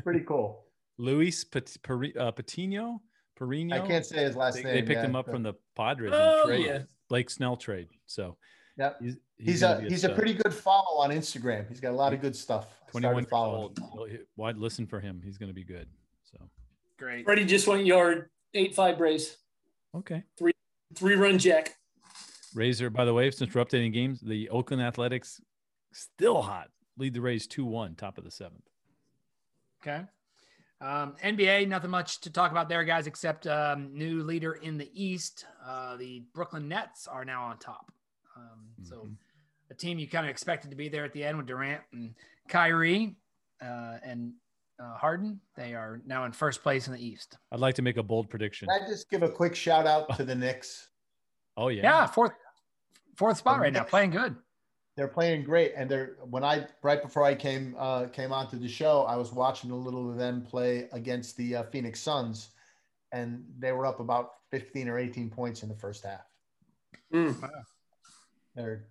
Pretty cool. Luis Pat- Pari- uh, Patino. Perino. I can't say his last They, name. they picked yeah, him up but- from the Padres Oh, trade, yeah. Blake Snell trade. So Yep. he's He's, gonna a be he's a stud. pretty good follow on Instagram. He's got a lot of good stuff. 21 started following old. him. Well, he- Why listen for him? He's going to be good. So Great. Freddie just went yard, eight five brace, okay. three run jack. Razor, by the way, since we're updating games, the Oakland Athletics still hot. Lead the Rays 2 1, top of the seventh. Okay. Um, NBA, nothing much to talk about there, guys, except um, new leader in the East. Uh, the Brooklyn Nets are now on top. Um, So Mhm. a team you kind of expected to be there at the end with Durant and Kyrie uh, and uh, Harden. They are now in first place in the East. I'd like to make a bold prediction. Can I just give a quick shout out to the Knicks? Oh, yeah. Yeah, fourth fourth spot The right now, playing good. They're playing great, and they're when I right before I came uh, came onto the show, I was watching a little of them play against the uh, Phoenix Suns, and they were up about 15 or 18 points in the first half. Mm. They're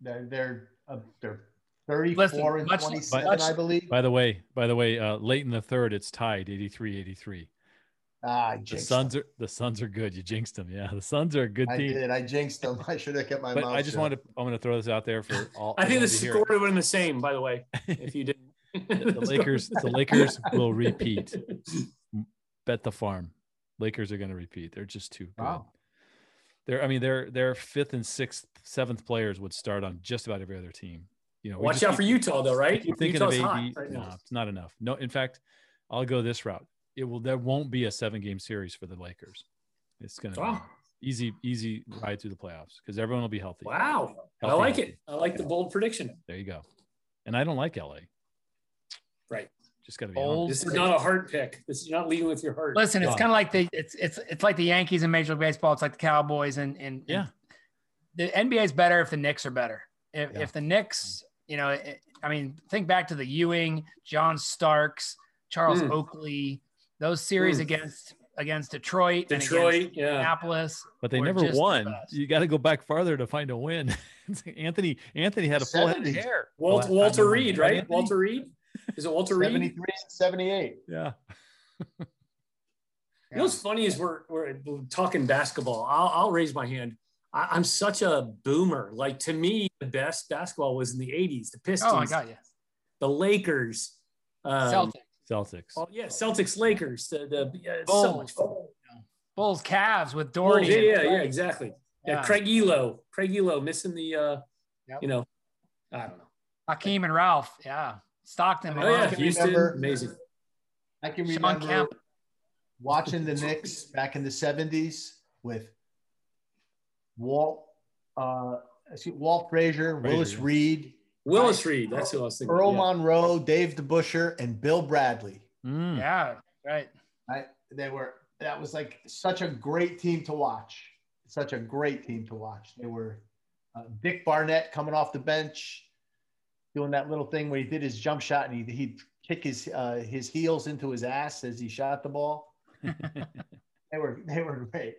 they're they're uh, they're 34 Listen, and much- 27, much- I believe. By the way, by the way, uh, late in the third, it's tied 83 83. Ah, The Suns them. are the Suns are good. You jinxed them. Yeah, the Suns are a good I team. I did. I jinxed them. I should have kept my But mouth I just shut. wanted to, I'm going to throw this out there for all. I think the everyone to hear score would have been the same, by the way, if you didn't. the Lakers, the Lakers will repeat. Bet the farm. Lakers are going to repeat. They're just too good. Wow. They're, I mean, their their fifth and sixth, seventh players would start on just about every other team. You know, Watch just out keep- for Utah, though, right? keep thinking Utah's of AD. hot right no, now. it's not enough. No, in fact, I'll go this route. It will. There won't be a seven game series for the Lakers. It's going to Wow. be easy, easy ride through the playoffs because everyone will be healthy. Wow. I like healthy. it. I like the bold prediction. There you go. And I don't like LA. Right. Just got to be Bold. honest. This is not a heart pick. This is you're not leading with your heart. Listen, it's Done. kind of like the it's it's it's like the Yankees in Major League Baseball. It's like the Cowboys and and Yeah. the NBA is better if the Knicks are better. If Yeah. if the Knicks, you know, it, I mean, think back to the Ewing, John Starks, Charles Mm. Oakley, those series Mm. against against Detroit, and Detroit, against yeah. Minneapolis. but they never just the won. You got to go back farther to find a win. Anthony Anthony had a full head of hair. Walter, the Walter they. Reed, right? Anthony? Walter Reed. Is it Walter Reed? 73 and 78. Yeah. You know what's funny is we're, we're talking basketball. I'll, I'll raise my hand. I, I'm such a boomer. Like to me, the best basketball was in the 80s. The Pistons, Oh, I got you. the Lakers. Um, Celtics, Celtics. Oh, yeah, Celtics, Lakers. The, the yeah, it's so Bulls. much fun. Bulls, Cavs with Bulls, yeah, yeah, yeah, exactly. Yeah, Yeah. Craig Ehlo, Craig Ehlo missing the, uh, Yep. you know, I don't know. Hakeem and Ralph. Yeah, Stockton. Oh yeah, Houston, remember- amazing. I can remember watching the Knicks back in the 70s with Walt, uh, excuse- Walt Frazier, Frazier, Willis yeah. Reed, Willis Reed, that's who I was thinking. Earl yeah. Monroe, Dave DeBusschere, and Bill Bradley. Mm. Yeah, right. I, they were that was like such a great team to watch. Such a great team to watch. They were uh, Dick Barnett coming off the bench, doing that little thing where he did his jump shot and he he'd kick his uh, his heels into his ass as he shot the ball. They were they were great.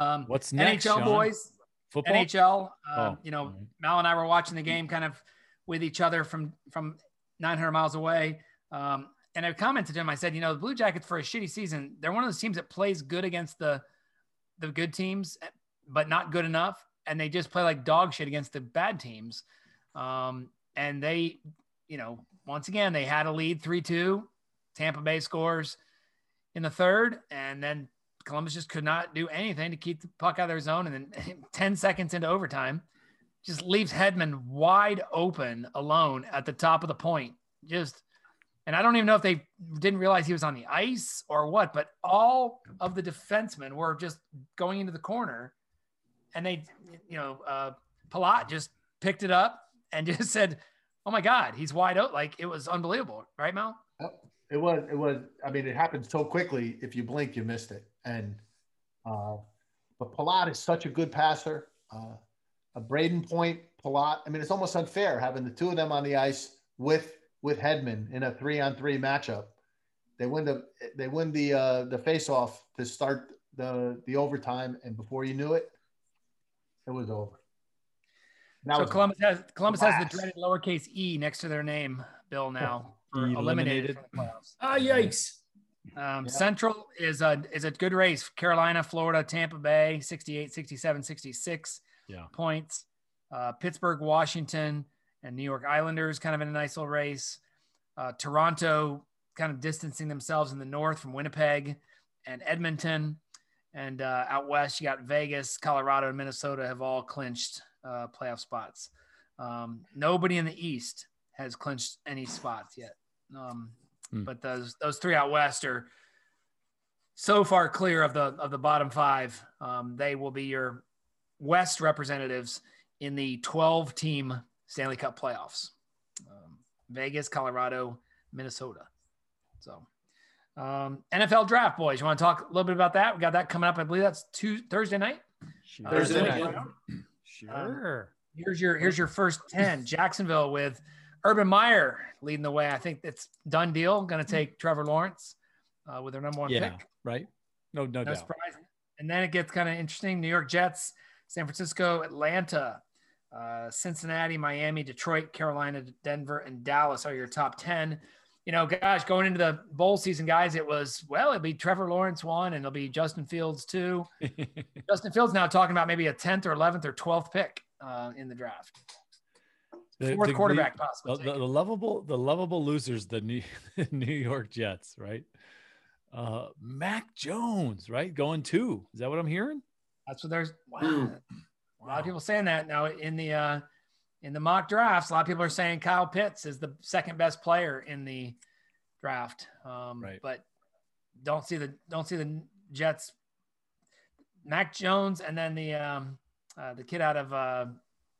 Um, What's next? NHL Sean? boys, Football. NHL. Um, Oh, you know. Mal and I were watching the game kind of with each other from from 900 miles away. Um, and I commented to him. I said, you know, the Blue Jackets for a shitty season, they're one of those teams that plays good against the the good teams, but not good enough. And they just play like dog shit against the bad teams. Um, and they, you know, once again, they had a lead 3 2. Tampa Bay scores in the third, and then Columbus just could not do anything to keep the puck out of their zone. And then 10 seconds into overtime, just leaves Hedman wide open alone at the top of the point. Just, and I don't even know if they didn't realize he was on the ice or what, but all of the defensemen were just going into the corner. And they, you know, uh, Palat just picked it up and just said, Oh my God, he's wide open. Like it was unbelievable, right, Mel? It was it was. I mean, it happened so quickly. If you blink, you missed it. And uh, but Palat is such a good passer. Uh, a Brayden Point, Palat. I mean, it's almost unfair having the two of them on the ice with with Hedman in a three on three matchup. They win the they win the uh, the face off to start the the overtime, and before you knew it, it was over. That so was- Columbus has Columbus has the dreaded lowercase e next to their name, Bill. Now Eliminated. eliminated from. Ah, yikes. Um, Yeah. Central is a is a good race. Carolina, Florida, Tampa Bay, 68, 67, 66 Yeah. points. Uh, Pittsburgh, Washington, and New York Islanders kind of in a nice little race. Uh, Toronto kind of distancing themselves in the north from Winnipeg and Edmonton. And uh, out west, you got Vegas, Colorado, and Minnesota have all clinched uh, playoff spots. Um, nobody in the East has clinched any spots yet. Um, Hmm. But those those three out west are so far clear of the of the bottom five. Um, they will be your West representatives in the 12 team Stanley Cup playoffs. Um, Vegas, Colorado, Minnesota. So, um, NFL draft, boys. You want to talk a little bit about that? We got that coming up. I believe that's two Thursday night. Thursday Uh, night. Sure. Here's your here's your first 10. Jacksonville with Urban Meyer leading the way. I think it's done deal. Going to take Trevor Lawrence. uh, with their number one Yeah, pick. right. No, no, No doubt. surprise. And then it gets kind of interesting. New York Jets, San Francisco, Atlanta, uh, Cincinnati, Miami, Detroit, Carolina, Denver, and Dallas are your top 10. You know, gosh, going into the bowl season, guys, it was, well, it'll be Trevor Lawrence one, and it'll be Justin Fields two. Justin Fields now talking about maybe a 10th or 11th or 12th pick uh, in the draft. The- Fourth the- quarterback the, possibly. the, taken. the lovable, the lovable losers, the New, New York Jets, right? Uh, Mac Jones, right? Going two. Is that what I'm hearing? That's what there's. Wow. Hmm. A lot of people saying that now in the uh, in the mock drafts. A lot of people are saying Kyle Pitts is the second best player in the draft. Um, Right. But don't see the don't see the Jets. Mac Jones and then the um, uh, the kid out of uh,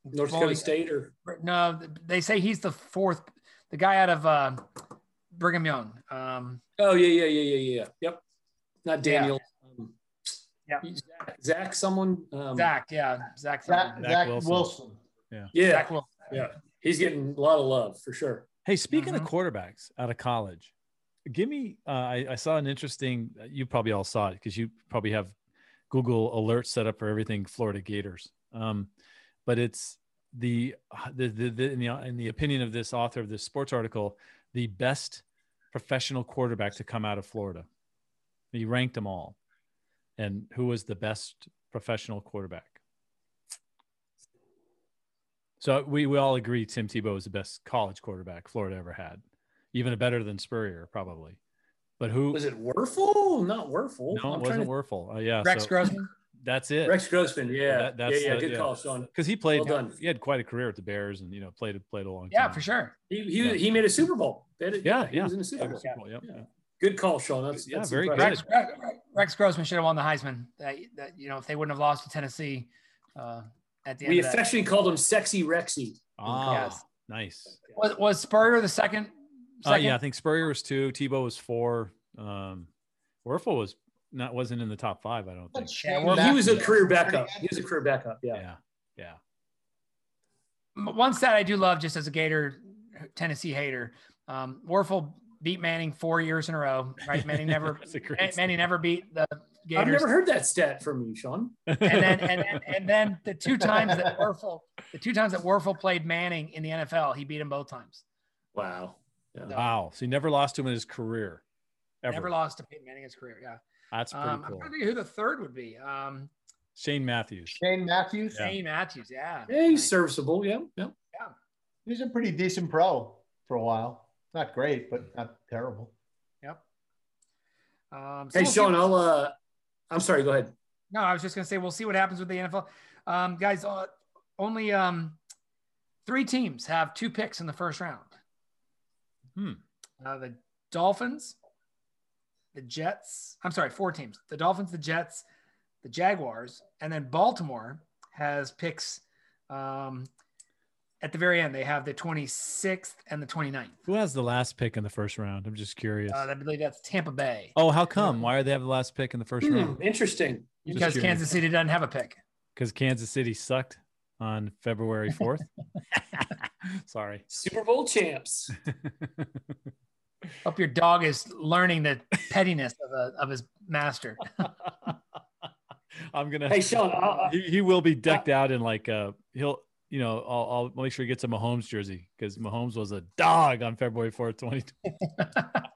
North Boy- Dakota State or no, they say he's the fourth. The guy out of uh, Brigham Young. Um, oh yeah yeah yeah yeah yeah yep, not Yeah. Daniel. Um, Yeah. Zach, Zach someone. Um, Zach, yeah, Zach. Zach. Zach Zach Wilson. Wilson. Yeah, Zach Wilson. yeah, he's getting a lot of love for sure. Hey, speaking Mhm. of quarterbacks out of college, give me. Uh, I, I saw an interesting. You probably all saw it because you probably have Google alerts set up for everything Florida Gators. Um, but it's the the, the, the in the in the opinion of this author of this sports article, the best professional quarterback to come out of Florida. He ranked them all, and who was the best professional quarterback? So we, we all agree Tim Tebow is the best college quarterback Florida ever had, even better than Spurrier probably. But who? Was it Wuerffel? Not Wuerffel. no, I'm it trying wasn't Wuerffel. Uh, yeah, Rex so Grossman. That's it. Rex Grossman. Yeah, That- that's yeah, yeah. the- Good yeah. call, Sean. Because he played, Well done. he had quite a career at the Bears, and you know played played a long Yeah, time. for sure. He he, Yeah. he made a Super Bowl. They did- Yeah, he yeah. was in the Super Yeah, Bowl. Super Bowl, yep, Yeah. Good call, Sean. That's, Yeah, that's very impressive. good. Rex, Rex, Rex Grossman should have won the Heisman. That, that you know, if they wouldn't have lost to Tennessee uh, at the end. We of that. affectionately called him Sexy Rexy. Ah, Yes. nice. was, was Spurrier the second. Uh, yeah, I think Spurrier was two, Tebow was four. Um, Wuerffel was not wasn't in the top five. I don't think. Yeah, well, He was a career backup. He was a career backup. Yeah. Yeah, yeah. One stat I do love, just as a Gator Tennessee hater, um, Wuerffel beat Manning four years in a row. Right, Manning never That's a great Man- Manning never beat the gator. I've never heard that stat from you, Sean. and then and then and then the two times that Wuerffel, the two times that Wuerffel played Manning in the NFL, he beat him both times. Wow. Yeah. Wow. So he never lost to him in his career. Ever. Never lost to Peyton Manning in his career. Yeah. That's pretty Um, I'm cool. trying to think who the third would be. Um, Shane Matthews. Shane Matthews. Yeah. Shane Matthews. Yeah. Yeah, he's Nice. serviceable. Yeah. Yeah. He was a pretty decent pro for a while. Not great, but not terrible. Yep. Um, so Hey, we'll Sean, I'll, uh, I'm sorry. Go ahead. No, I was just going to say we'll see what happens with the NFL. Um, guys, uh, only um, three teams have two picks in the first round. Hmm. Uh, the Dolphins, the Jets. I'm sorry, four teams: the Dolphins, the Jets, the Jaguars, and then Baltimore has picks. Um, at the very end, they have the 26th and the 29th. Who has the last pick in the first round? I'm just curious. Uh, I believe that's Tampa Bay oh, how come? Why are they have the last pick in the first Hmm, round? interesting. Just because curious. Kansas City doesn't have a pick. Because Kansas City sucked on February 4th. Sorry. Super Bowl champs. Hope your dog is learning the pettiness of, a, of his master. I'm gonna. Hey, Sean, I'll- he, he will be decked out in like uh he'll you know I'll, I'll make sure he gets a Mahomes jersey because Mahomes was a dog on February 4th, 2020.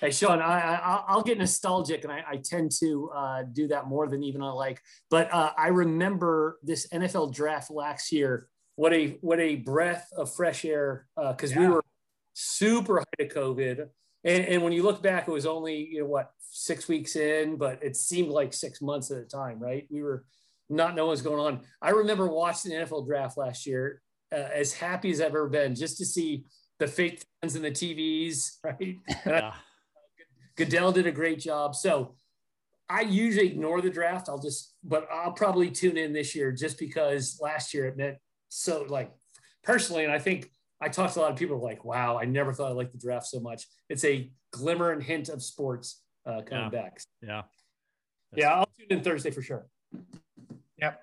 Hey, Sean, I, I I'll- I'll get nostalgic, and I, I tend to uh, do that more than even I like. But uh, I remember this NFL draft last year. What a what a breath of fresh air because we Yeah. were super high to COVID, and, and when you look back, it was only you know what six weeks in, but it seemed like six months at a time. Right? We were not knowing what's going on. I remember watching the NFL draft last year, uh, as happy as I've ever been, just to see the fake fans and the TVs. Right? Yeah. Goodell did a great job. So I usually ignore the draft. I'll just, but I'll probably tune in this year just because last year it meant so like personally. And I think I talked to a lot of people like, wow, I never thought I liked the draft so much. It's a glimmer and hint of sports uh, coming Yeah. back. Yeah. Yeah, I'll tune in Thursday for sure. Yep.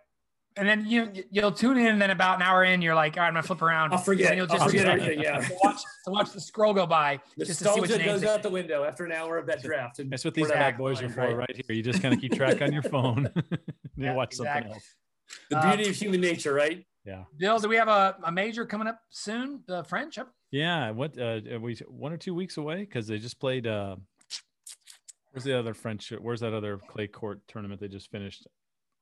and then you you'll tune in, and then about an hour in, you're like, all right, I'm gonna flip around. I'll forget. And you'll I'll just forget to everything. Yeah. watch to watch the scroll go by, just to see what Nostalgia goes out is. the window after an hour of that draft. and That's what these bad boys are for, right? here. You just kind of keep track on your phone. you Yeah, watch something else. The beauty of human nature, right? Bill, do we have a, a major coming up soon? The French? Up? Yeah, what uh, are we one or two weeks away because they just played. uh Where's the other French? Where's that other clay court tournament they just finished?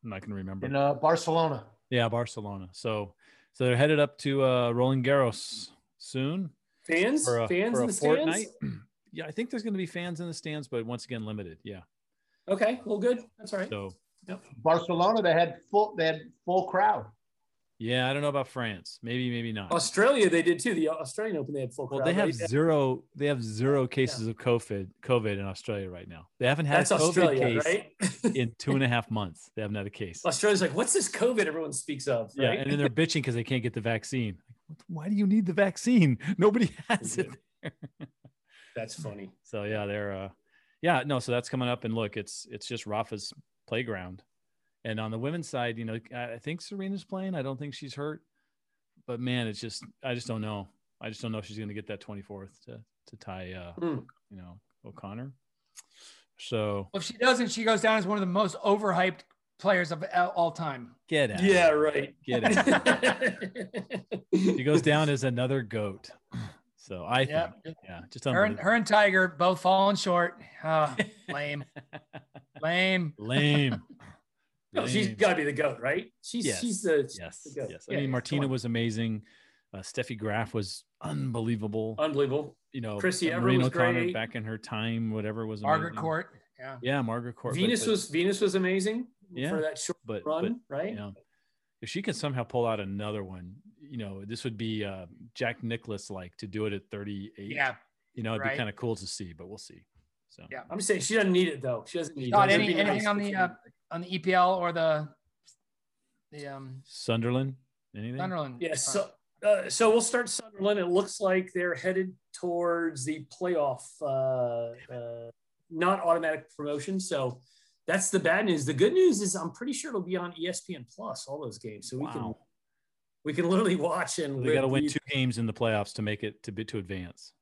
I'm not gonna remember. in uh, Barcelona. Yeah, Barcelona. So, so they're headed up to uh, Roland Garros soon Fans, for a, fans for in a the fortnight. stands. yeah, I think there's going to be fans in the stands, but once again, limited. Yeah. Okay, well, good. That's all right. So, yep. Barcelona, they had full, they had full crowd. Yeah, I don't know about France. Maybe, maybe not. Australia, they did too. The Australian Open, they had full Well, they have right? zero. They have zero cases of COVID. COVID in Australia right now. They haven't had That's a COVID Australia, case right? in two and a half months. They haven't had a case. Australia's like, what's this COVID everyone speaks of? Yeah, and then they're bitching because they can't get the vaccine. Like, Why do you need the vaccine? Nobody has it. That's funny. So yeah, they're uh yeah, no, so that's coming up and look, it's it's just Rafa's playground. And on the women's side, you know, I I think Serena's playing. I don't think she's hurt. But man, it's just I just don't know. I just don't know if she's going to get that 24th to to tie uh, Hmm. you know, O'Connor. So, Well, if she doesn't, she goes down as one of the most overhyped players of all all time. get out. Yeah, right. Get out. She goes down as another goat. So, I think Yeah, yeah, just her and her and Tiger both falling short. Oh, lame, lame. lame. No, she's Lame. got to be the goat, right? She's Yes. she's the Yes, the goat. yes. I Yeah, mean, come Martina was amazing. Uh, Steffi Graf was unbelievable. unbelievable. you know, Chrissie Evert was O'Connor great. back in her time, whatever was Margaret. Court. Yeah. Yeah, Margaret Court. Venus but, was Venus was amazing Yeah, for that short but, run, but right? you know, if she could somehow pull out another one, you know, this would be uh, Jack Nicklaus like to do it at 38. Yeah. you know, it'd right. be kind of cool to see, but we'll see. So Yeah. I'm just saying she doesn't need it though. She doesn't need Not it. any anything nice on the uh, on the EPL or the the um Sunderland, anything? Sunderland. Yeah, so uh, so we'll start Sunderland. It looks like they're headed towards the playoff, uh, uh, not automatic promotion. So that's the bad news. The good news is I'm pretty sure it'll be on ESPN Plus all those games, so we can we can literally watch and They got to win two games in the playoffs to make it to be to advance.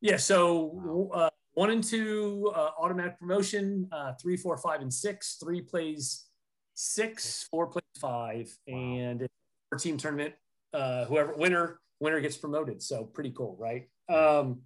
Yeah, so uh, one and two uh, automatic promotion, uh, three, four, five, and six. Three plays six, four plays five, and it's a team tournament. Uh, whoever winner winner gets promoted. So pretty cool, right? Um,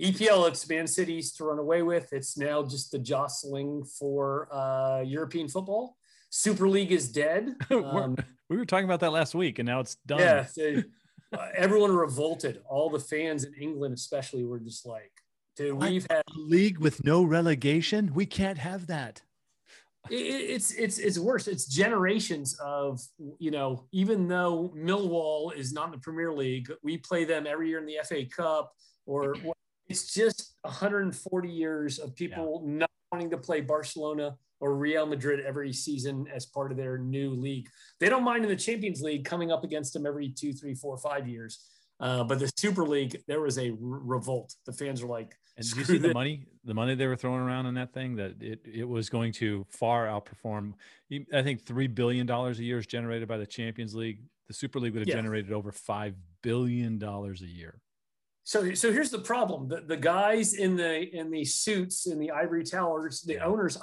EPL, it's Man Cities to run away with. It's now just the jostling for uh, European football. Super League is dead. Um, we were talking about that last week, and now it's done. yeah, they- uh, everyone revolted. All the fans in England, especially, were just like, "Dude, we've had A league with no relegation, we can't have that. it, it's it's it's worse. It's generations of you know. Even though Millwall is not in the Premier League, we play them every year in the FA Cup. Or it's just 140 years of people not wanting to play Barcelona or Real Madrid every season as part of their new league. They don't mind in the Champions League coming up against them every two, three, four, five years. Uh, but the Super League, there was a r- revolt. The fans were like, And did you see the money, the money they were throwing around in that thing? That it, it was going to far outperform. I think three billion dollars a year is generated by the Champions League. The Super League would have Yeah. generated over five billion dollars a year. So, so here's the problem: the, the guys in the in the suits in the ivory towers, the Yeah. owners,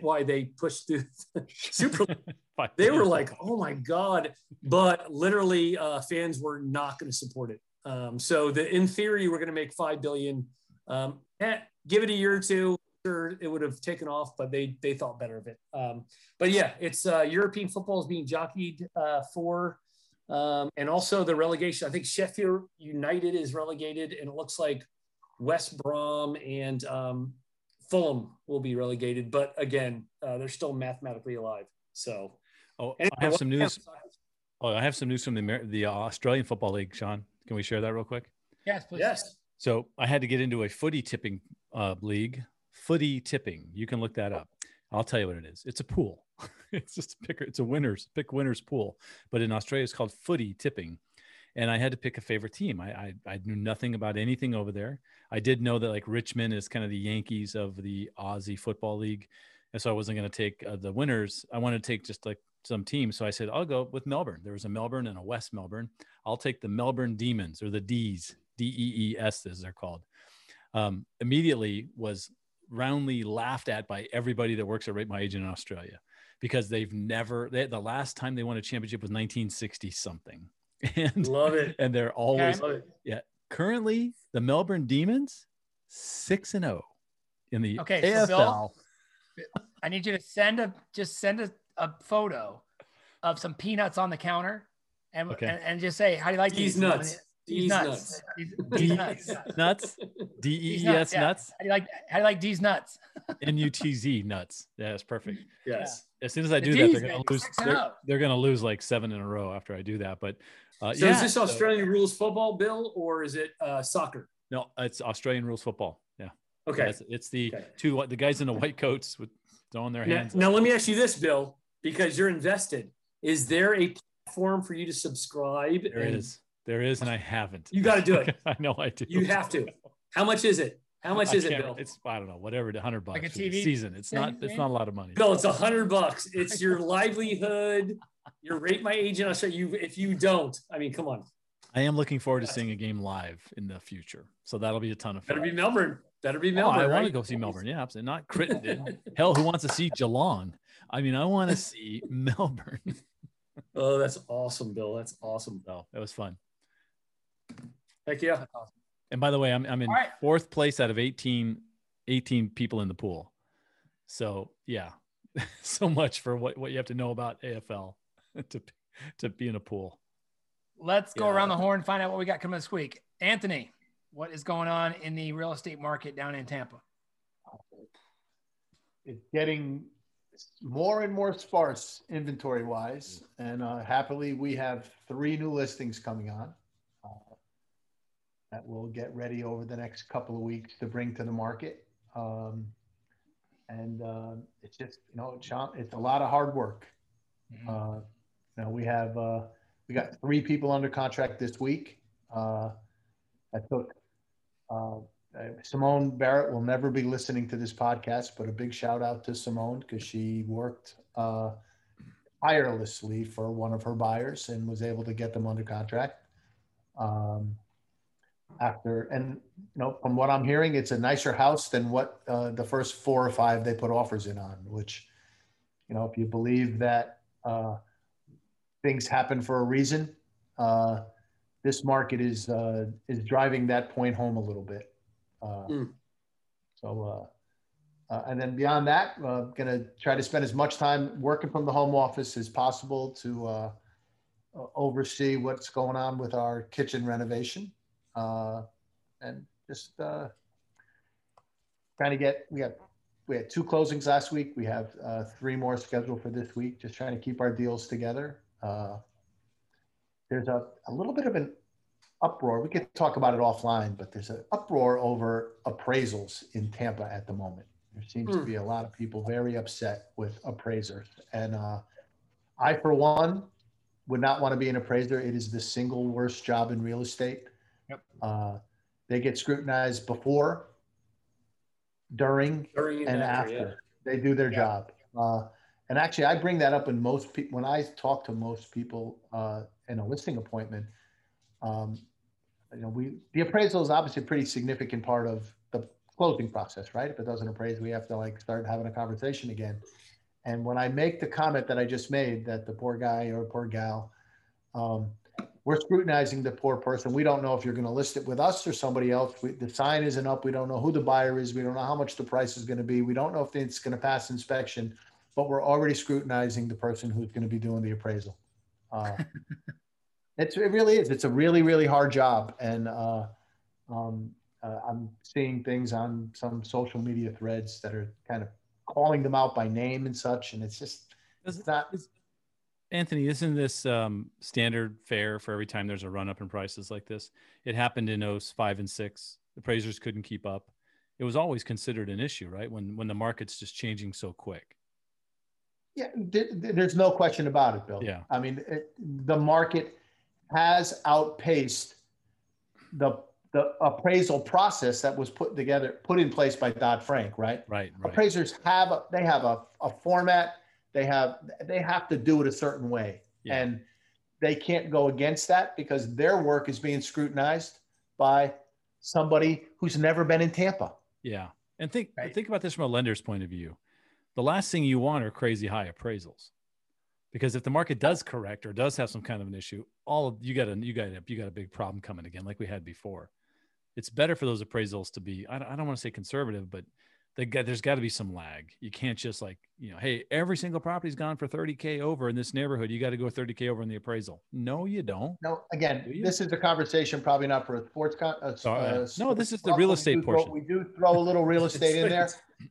why they pushed through the Super. League. They were like, "Oh my god!" But literally, uh, fans were not going to support it. Um, so, the in theory, we're going to make five billion. Um, eh, give it a year or two, sure, it would have taken off, but they they thought better of it. Um, but yeah, it's uh, European football is being jockeyed uh, for. Um, and also the relegation. I think Sheffield United is relegated, and it looks like West Brom and um, Fulham will be relegated. But again, uh, they're still mathematically alive. So oh, anyway, I have some news. Oh, I have some news from the Amer- the Australian Football League. Sean, can we share that real quick? Yes, please. Yes. So I had to get into a footy tipping uh, league. Footy tipping. You can look that up. I'll tell you what it is. It's a pool. it's just a pick. It's a winners pick winners pool. But in Australia, it's called footy tipping. And I had to pick a favorite team. I, I I knew nothing about anything over there. I did know that like Richmond is kind of the Yankees of the Aussie Football League, and so I wasn't going to take uh, the winners. I wanted to take just like some teams. So I said, I'll go with Melbourne. There was a Melbourne and a West Melbourne. I'll take the Melbourne Demons or the D's, D E E S, as they're called. Um, immediately was roundly laughed at by everybody that works at Rate My Agent in Australia because they've never, they, the last time they won a championship was 1960 something. And Love it. and they're always Love it. yeah. Currently, the Melbourne Demons six and zero in the Okay, so AFL. Bill- I need you to send a just send a, a photo of some peanuts on the counter and, Okay. and, and just say, how do you like These these? nuts. These These nuts. nuts. These, nuts. How nuts, D E E nuts, S yeah. do you like how do you like these nuts? N U T Z nuts. Yeah, that's perfect. Yes. As soon as I The do that, they're gonna lose. They're, oh. they're gonna lose like seven in a row after I do that. But uh, So yeah, is this so- Australian rules football, Bill, or is it uh, soccer? no, it's Australian rules football. Yeah, Okay. it's, it's the Okay. two the guys in the white coats with throwing their Now, hands. now let me ask you this, Bill, because you're invested. Is there a platform for you to subscribe? There and is, there is, and I haven't. You got to do it. I know I do. You have to. How much is it? How much is it, Bill? It's I don't know, whatever, a hundred bucks Like a for the TV season. It's not. It's not a lot of money. Bill, it's a hundred bucks. It's your livelihood. Your rate my agent. I'll show you. If you don't, I mean, come on. I am looking forward to seeing a game live in the future, so that'll be a ton of fun. Better be Melbourne. Better be Oh, Melbourne. I want to go see Melbourne. Yeah, absolutely. Not Crittenden. Hell, who wants to see Geelong? I mean, I want to see Melbourne. Oh, that's awesome, Bill. That's awesome. So that was fun. Heck yeah. And by the way, I'm, I'm in right. fourth place out of 18, 18 people in the pool. So yeah, so much for what, what you have to know about AFL to, to be in a pool. Let's go Yeah. around the horn, find out what we got coming this week. Anthony, what is going on in the real estate market down in Tampa? it's getting more and more sparse inventory wise. And uh, happily, we have three new listings coming on uh, that we'll get ready over the next couple of weeks to bring to the market. Um, and uh, it's just, you know, it's a lot of hard work. Uh, know, we have uh, we got three people under contract this week. Uh, I took uh, uh, Simone Barrett will never be listening to this podcast, but a big shout out to Simone because she worked uh, tirelessly for one of her buyers and was able to get them under contract. Um, after and you know, from what I'm hearing, it's a nicer house than what uh, the first four or five they put offers in on. Which, you know, if you believe that uh, things happen for a reason, uh, this market is uh, is driving that point home a little bit. Uh, Mm. So, uh, uh, and then beyond that, uh, going to try to spend as much time working from the home office as possible to oversee what's going on with our kitchen renovation, uh, and just uh, trying to get. We got we had two closings last week. We have uh, three more scheduled for this week. Just trying to keep our deals together. Uh, there's a, a little bit of an uproar. We could talk about it offline, but there's an uproar over appraisals in Tampa at the moment. There seems to Hmm. be a lot of people very upset with appraisers. And uh, I, for one, would not want to be an appraiser. It is the single worst job in real estate. Yep. Uh, they get scrutinized before, during, During and after, yeah. they do their Yeah. job. Uh, and actually, I bring that up in most people when I talk to most people uh, in a listing appointment. Um, you know, we the appraisal is obviously a pretty significant part of the closing process, right? If it doesn't appraise, we have to like start having a conversation again. And when I make the comment that I just made, that the poor guy or poor gal, um, we're scrutinizing the poor person. We don't know if you're going to list it with us or somebody else. We, the sign isn't up. We don't know who the buyer is. We don't know how much the price is going to be. We don't know if it's going to pass inspection, but we're already scrutinizing the person who's going to be doing the appraisal. Uh, it's, it really is. It's a really, really hard job. And uh, um, uh, I'm seeing things on some social media threads that are kind of calling them out by name and such. And it's just, it's not, Anthony, isn't this um, standard fare for every time there's a run up in prices like this? It happened in 05 and 6. Appraisers couldn't keep up. It was always considered an issue, right? When when the market's just changing so quick. Yeah, th- th- there's no question about it, Bill. Yeah. I mean, it, the market has outpaced the the appraisal process that was put together, put in place by Dodd Frank, right? Right, right. Appraisers have a, they have a, a format, they have they have to do it a certain way, Yeah. and they can't go against that because their work is being scrutinized by somebody who's never been in Tampa. Yeah. And think Right. think about this from a lender's point of view. The last thing you want are crazy high appraisals. Because if the market does correct or does have some kind of an issue, all of, you got a you got a, you got a big problem coming again, like we had before. It's better for those appraisals to be I don't, I don't want to say conservative, but they got, there's got to be some lag. You can't just like you know, hey, every single property's gone for 30k over in this neighborhood. You got to go 30k over in the appraisal. No, you don't. No, again, Do this is a conversation probably not for a sports con. A No, this is the real estate portion. we do throw a little real estate in there.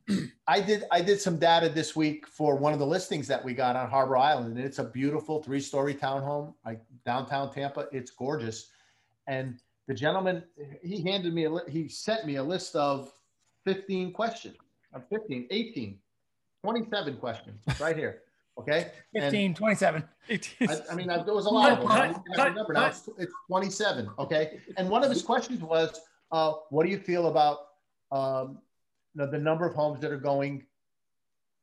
I did I did some data this week for one of the listings that we got on Harbor Island, and it's a beautiful three-story townhome, like downtown Tampa. It's gorgeous, and the gentleman he handed me a li- he sent me a list of 15 questions, uh, 15, 18, 27 questions right here. Okay, And- 15, 27. I, I mean, I, there was a lot of them. I Cut, can't remember now. It's, it's 27. Okay. And one of his questions was, uh, what do you feel about um, the, the number of homes that are going,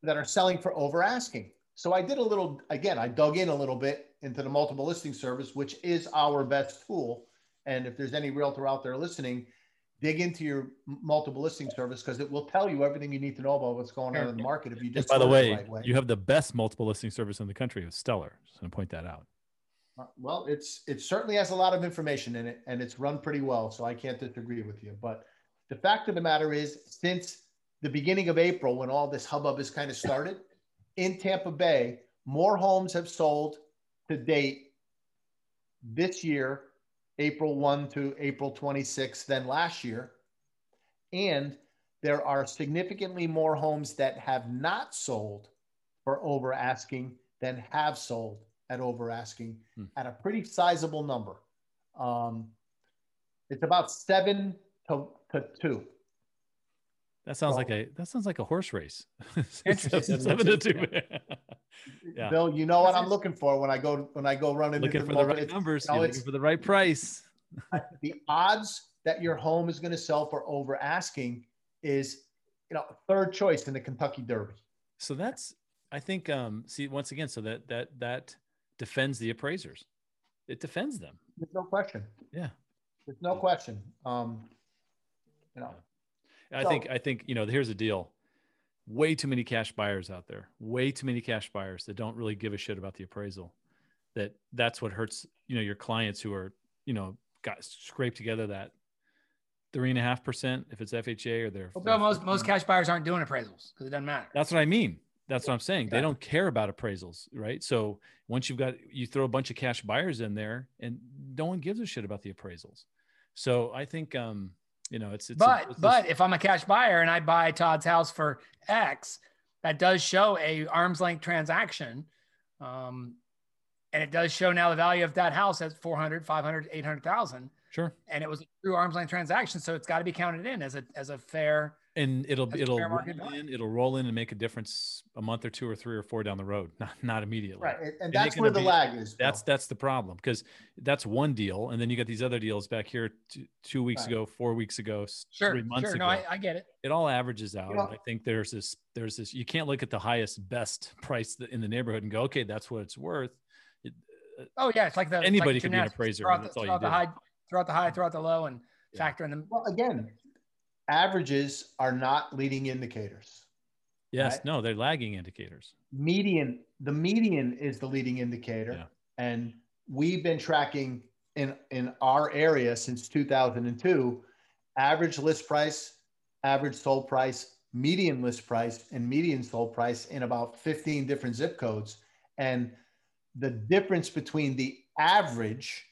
that are selling for over asking? So I did a little, again, I dug in a little bit into the multiple listing service, which is our best tool. And if there's any realtor out there listening, dig into your multiple listing service because it will tell you everything you need to know about what's going on in the market if you And just by the way, right way. you have the best multiple listing service in the country with Stellar. Just going to point that out. Uh, Well, it's it certainly has a lot of information in it, and it's run pretty well. So I can't disagree with you. But the fact of the matter is, since the beginning of April, when all this hubbub has kind of started, in Tampa Bay, more homes have sold to date this year, April 1 to April 26 than last year. And there are significantly more homes that have not sold for over asking than have sold at over asking Hmm. at a pretty sizable number. Um, it's about seven to, to two. That sounds Well- like a that sounds like a horse race. Interesting. Seven to two. Yeah. Bill, you know what I'm looking for when I go when I go running looking into for the the right it's- numbers. you know, You're looking for the right price. the odds that your home is going to sell for over asking is you know third choice in the Kentucky Derby. So that's I think um see once again so that that that defends the appraisers. It defends them. There's no question. Yeah. There's no question. Um, you know, I So- think I think you know here's the deal. Way too many cash buyers out there. Way too many cash buyers that don't really give a shit about the appraisal. That that's what hurts. You know your clients who are you know got scraped together that three and a half percent if it's FHA or they're. Well, Bill, most, most cash buyers aren't doing appraisals because it doesn't matter. That's what I mean. That's what I'm saying. They don't care about appraisals, right? So once you've got you throw a bunch of cash buyers in there, and no one gives a shit about the appraisals. So I think um, you know it's it's a- but it's this- but if I'm a cash buyer and I buy Todd's house for X, that does show a arm's length transaction. Um, and it does show now the value of that house as 400, 500, 800,000. sure, And it was a true arm's length transaction. So it's got to be counted in as a, as a fair. And it'll That's it'll roll in, it'll roll in and make a difference a month or two or three or four down the road, not not immediately. right, and, and And that's where the be- lag is. Bill. That's that's the problem because that's one deal, and then you got these other deals back here two, two weeks Right. ago, four weeks ago, Sure. three months Sure. ago. No, I, I get it. it all averages out. know- I think there's this there's this you can't look at the highest best price in the neighborhood and go, okay, that's what it's worth. It, uh, Oh yeah. It's like the, Anybody like could be an appraiser, Throw out the, that's all throw you out the do. high, throw out the high, throw out the low and Yeah. factor in them. well, again, averages are not leading indicators. yes, Right. no, they're lagging indicators. median the median is the leading indicator Yeah. and we've been tracking in in our area since 2002 average list price average sold price median list price and median sold price in about 15 different zip codes and the difference between the average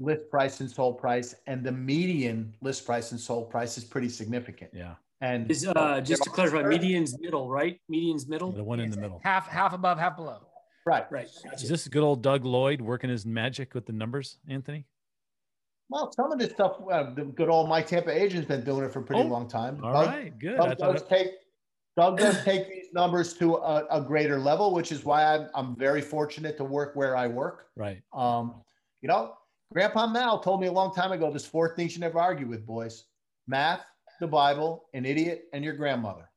list price and sold price and the median list price and sold price is pretty significant Yeah, and Is uh, just to clarify, certain- median's middle, right? Median's middle. the one in the middle. Half, half above, half below. right Right. Is this good old Doug Lloyd working his magic with the numbers, Anthony? Well, some of this stuff, uh, the good old My Tampa agent's been doing it for a pretty Oh, long time. All Doug, right, good. I Doug does take Doug does take these numbers to a, a greater level, which is why I'm, I'm very fortunate to work where I work. right. Um, you know, Grandpa Mal told me a long time ago, there's four things you never argue with, boys: math, the Bible, an idiot, and your grandmother.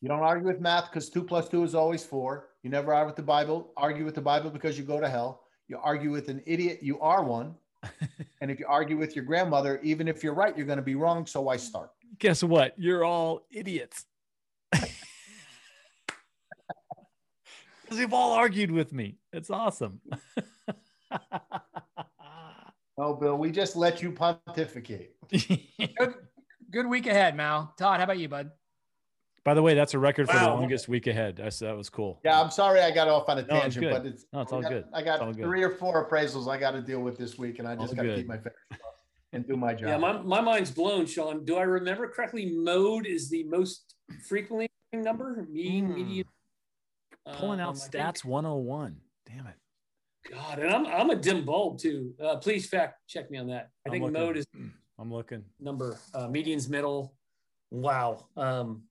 You don't argue with math because two plus two is always four. You never argue with the Bible. Argue with the Bible because you go to hell. You argue with an idiot, you are one. and if you argue with your grandmother, even if you're right, you're going to be wrong. So why start? Guess what? You're all idiots. Because you've all argued with me. It's awesome. Oh, Bill, we just let you pontificate. Good, good week ahead, Mal. Todd, how about you, bud? By the way, that's a record for the longest week ahead. That's, that was cool. Yeah, I'm sorry I got off on a No, tangent, good. but it's No, it's all got, good. I got It's good. three or four appraisals I got to deal with this week, and I just got to keep my fingers crossed and do my job. Yeah, my, my mind's blown, Sean. Do I remember correctly? Mode is the most frequently number, mean, Hmm. median. Pulling out um, I think- stats 101. Damn it. God, and I'm I'm a dim bulb too. Uh, please fact check me on that. I I'm think looking. mode is I'm looking. number uh, median's middle. Wow. Um,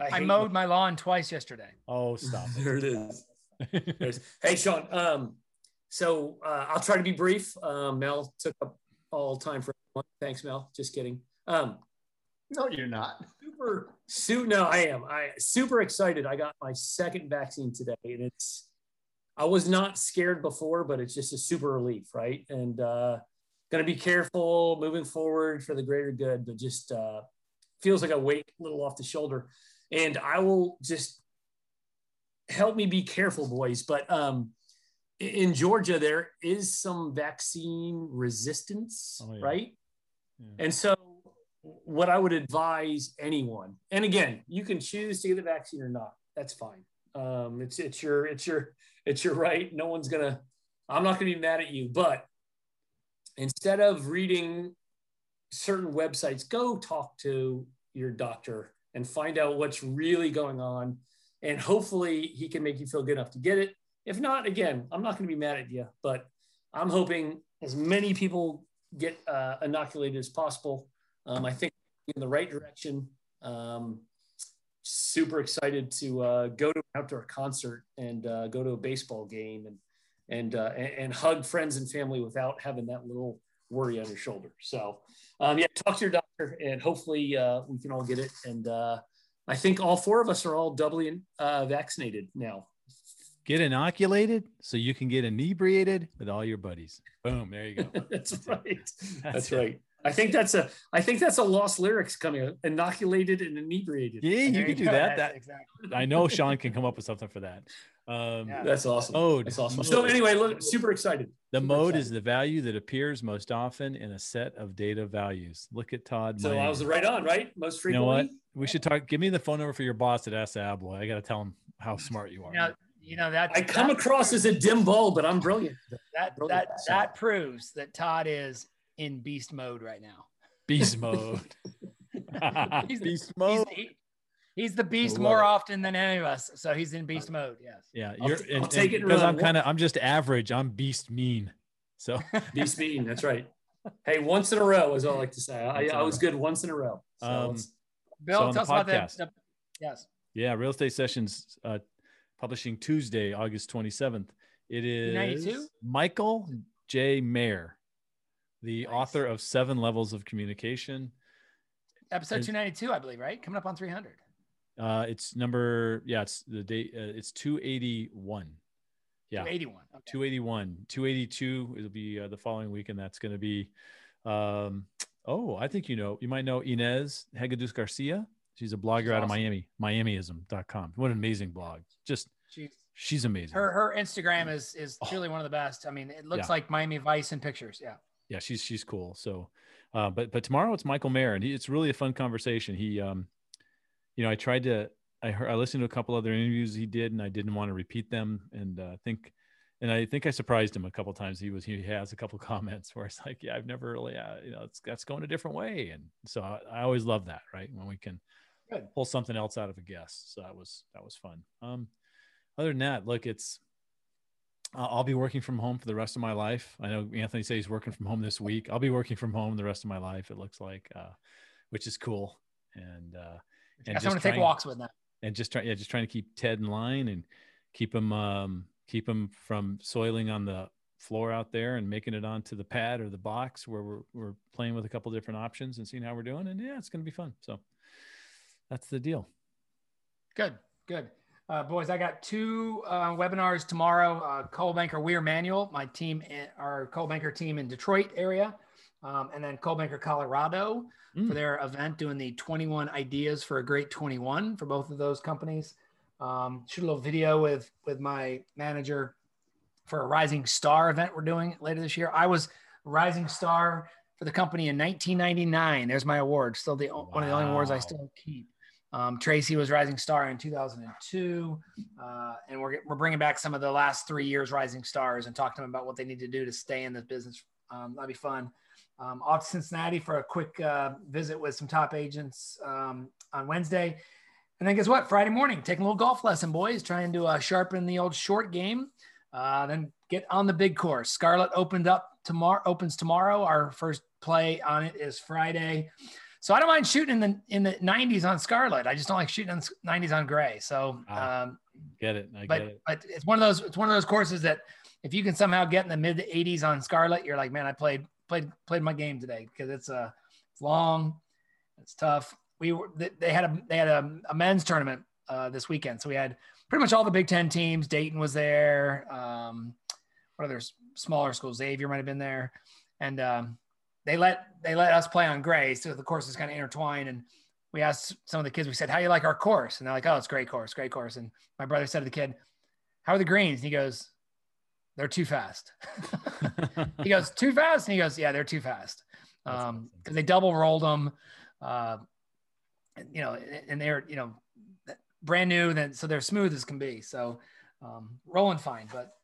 I hate- mowed my lawn twice yesterday. Oh, stop. there it is. hey, Sean. Um, so uh, I'll try to be brief. Um, Mel took up all time for everyone. Thanks, Mel. Just kidding. Um, no, you're not. super, su- No, I am. I super excited. I got my second vaccine today, and it's. I was not scared before, but it's just a super relief, right? And uh, going to be careful moving forward for the greater good, but just uh, feels like a weight a little off the shoulder. And I will just help me be careful, boys. But um, in Georgia, there is some vaccine resistance, Oh, yeah. right? Yeah. And so, what I would advise anyone, and again, you can choose to get the vaccine or not. That's fine. Um, it's it's your it's your it's your right. No one's gonna. I'm not gonna be mad at you. But instead of reading certain websites, go talk to your doctor and find out what's really going on, and hopefully he can make you feel good enough to get it. If not, again, I'm not gonna be mad at you. But I'm hoping as many people get uh, inoculated as possible. Um, I think in the right direction. Um, super excited to uh, go to an outdoor concert and uh, go to a baseball game and and, uh, and and hug friends and family without having that little worry on your shoulder. So um, yeah, talk to your doctor and hopefully uh, we can all get it. And uh, I think all four of us are all doubly uh, vaccinated now. Get inoculated so you can get inebriated with all your buddies. Boom. There you go. That's That's right. That's, That's right. I think that's a I think that's a lost lyrics coming. Inoculated and inebriated. Yeah, you can do go. that. That exactly. I know Sean can come up with something for that. Um, Yeah. That's awesome. Mode. That's awesome. So anyway, look, super excited. The Super mode excited. is the value that appears most often in a set of data values. Look at Todd. So I Mayer. was right on, right? Most frequently. You know what? We should talk. Give me the phone number for your boss at ASSA ABLOY. I got to tell him how smart you are. You know, you know that I come that, across as a dim bulb, but I'm brilliant. that that that proves that Todd is in beast mode right now. Beast mode. He's- Beast He's, mode. he- he's the beast love more it. often than any of us, so he's in beast mode. Yes. Yeah, you're. I'll and- take it because. I'm kind of. I'm just average. I'm beast mean. So Beast mean. That's right. Hey, once in a row is all I like to say. I, Once in I a was good once in a row. So Um, Bill, So tell the us about that. the- Yes. yeah, real estate sessions uh, publishing Tuesday, August 27th. It is 292? Michael J. Maher, the Nice. author of Seven Levels of Communication. Episode And- 292, I believe, right? Coming up on 300. Uh, it's number yeah, it's the date. Uh, it's 281. Yeah, 281. Okay. 281 282 it'll be uh, the following week and that's going to be um oh i think you know you might know ines hegedus garcia she's a blogger She's out of miami miamism.com what an amazing blog just She's, she's amazing her her Instagram is is Oh. truly one of the best. I mean, it looks Yeah. like Miami Vice in pictures. Yeah. Yeah she's she's cool so uh but but tomorrow it's michael maher and he, it's really a fun conversation. He um you know i tried to i heard i listened to a couple other interviews he did and i didn't want to repeat them and uh, think and i think i surprised him a couple times. He was he has a couple comments where it's like yeah i've never really uh, you know it's that's going a different way and so I, I always love that right when we can Good. pull something else out of a guest so that was that was fun. Um other than that look it's I'll be working from home for the rest of my life. I know Anthony says he's working from home this week. I'll be working from home the rest of my life. It looks like, uh, which is cool. And uh, and Got just someone to take walks with now. and just trying, yeah, just trying to keep Ted in line and keep him, um, keep him from soiling on the floor out there and making it onto the pad or the box where we're we're playing with a couple different options and seeing how we're doing. And yeah, it's going to be fun. So that's the deal. Good, good. Uh, boys, I got two uh, webinars tomorrow. Uh, Coldwell Banker Weir Manuel, my team, our Coldwell Banker team in Detroit area, um, and then Coldwell Banker Colorado mm. for their event doing the 21 ideas for a great 21 for both of those companies. Um, shoot a little video with with my manager for a Rising Star event we're doing later this year. I was Rising Star for the company in 1999. There's my award, still the wow. one of the only awards I still keep. Um, Tracy was Rising Star in 2002, uh, and we're we're bringing back some of the last three years Rising Stars and talk to them about what they need to do to stay in this business. Um, that'd be fun. Um, off to Cincinnati for a quick uh, visit with some top agents um, on Wednesday, and then guess what? Friday morning, taking a little golf lesson, boys, trying to uh, sharpen the old short game. Uh, then get on the big course. Scarlet opened up tomorrow. Opens tomorrow. Our first play on it is Friday. So I don't mind shooting in the in the 90s on Scarlet. I just don't like shooting in the 90s on Gray. So ah, um, get it. I but, get it. But it's one of those it's one of those courses that if you can somehow get in the mid 80s on Scarlet, you're like, man, I played played played my game today because it's a uh, it's long, it's tough. We were they had a they had a, a men's tournament uh, this weekend, so we had pretty much all the Big Ten teams. Dayton was there. Um, what other smaller schools? Xavier might have been there, and um, they let they let us play on gray, so the course is kind of intertwined. And we asked some of the kids, we said, "How you like our course?" And they're like, "Oh, it's great course, great course." And my brother said to the kid, "How are the greens?" And he goes, "They're too fast." he goes, "Too fast?" And he goes, "Yeah, they're too fast." because um, they double rolled them, uh, you know, and they're you know brand new, then so they're smooth as can be. So um, rolling fine, but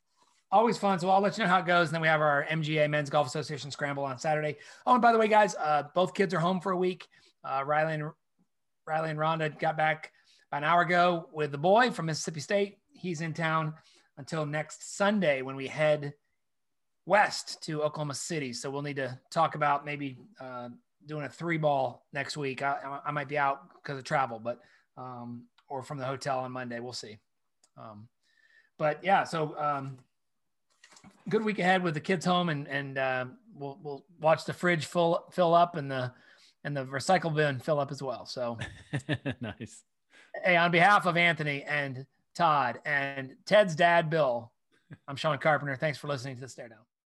always fun. So I'll let you know how it goes. And then we have our MGA Men's Golf Association Scramble on Saturday. Oh, and by the way, guys, uh, both kids are home for a week. Uh, Riley and Riley and Rhonda got back about an hour ago with the boy from Mississippi State. He's in town until next Sunday when we head west to Oklahoma City. So we'll need to talk about maybe uh, doing a three ball next week. I, I might be out because of travel, but um, or from the hotel on Monday. We'll see. Um, but yeah, so um, good week ahead with the kids home, and and uh, we'll we'll watch the fridge full fill up and the and the recycle bin fill up as well. So nice. Hey, on behalf of Anthony and Todd and Ted's dad, Bill, I'm Sean Carpenter. Thanks for listening to the Stare Down.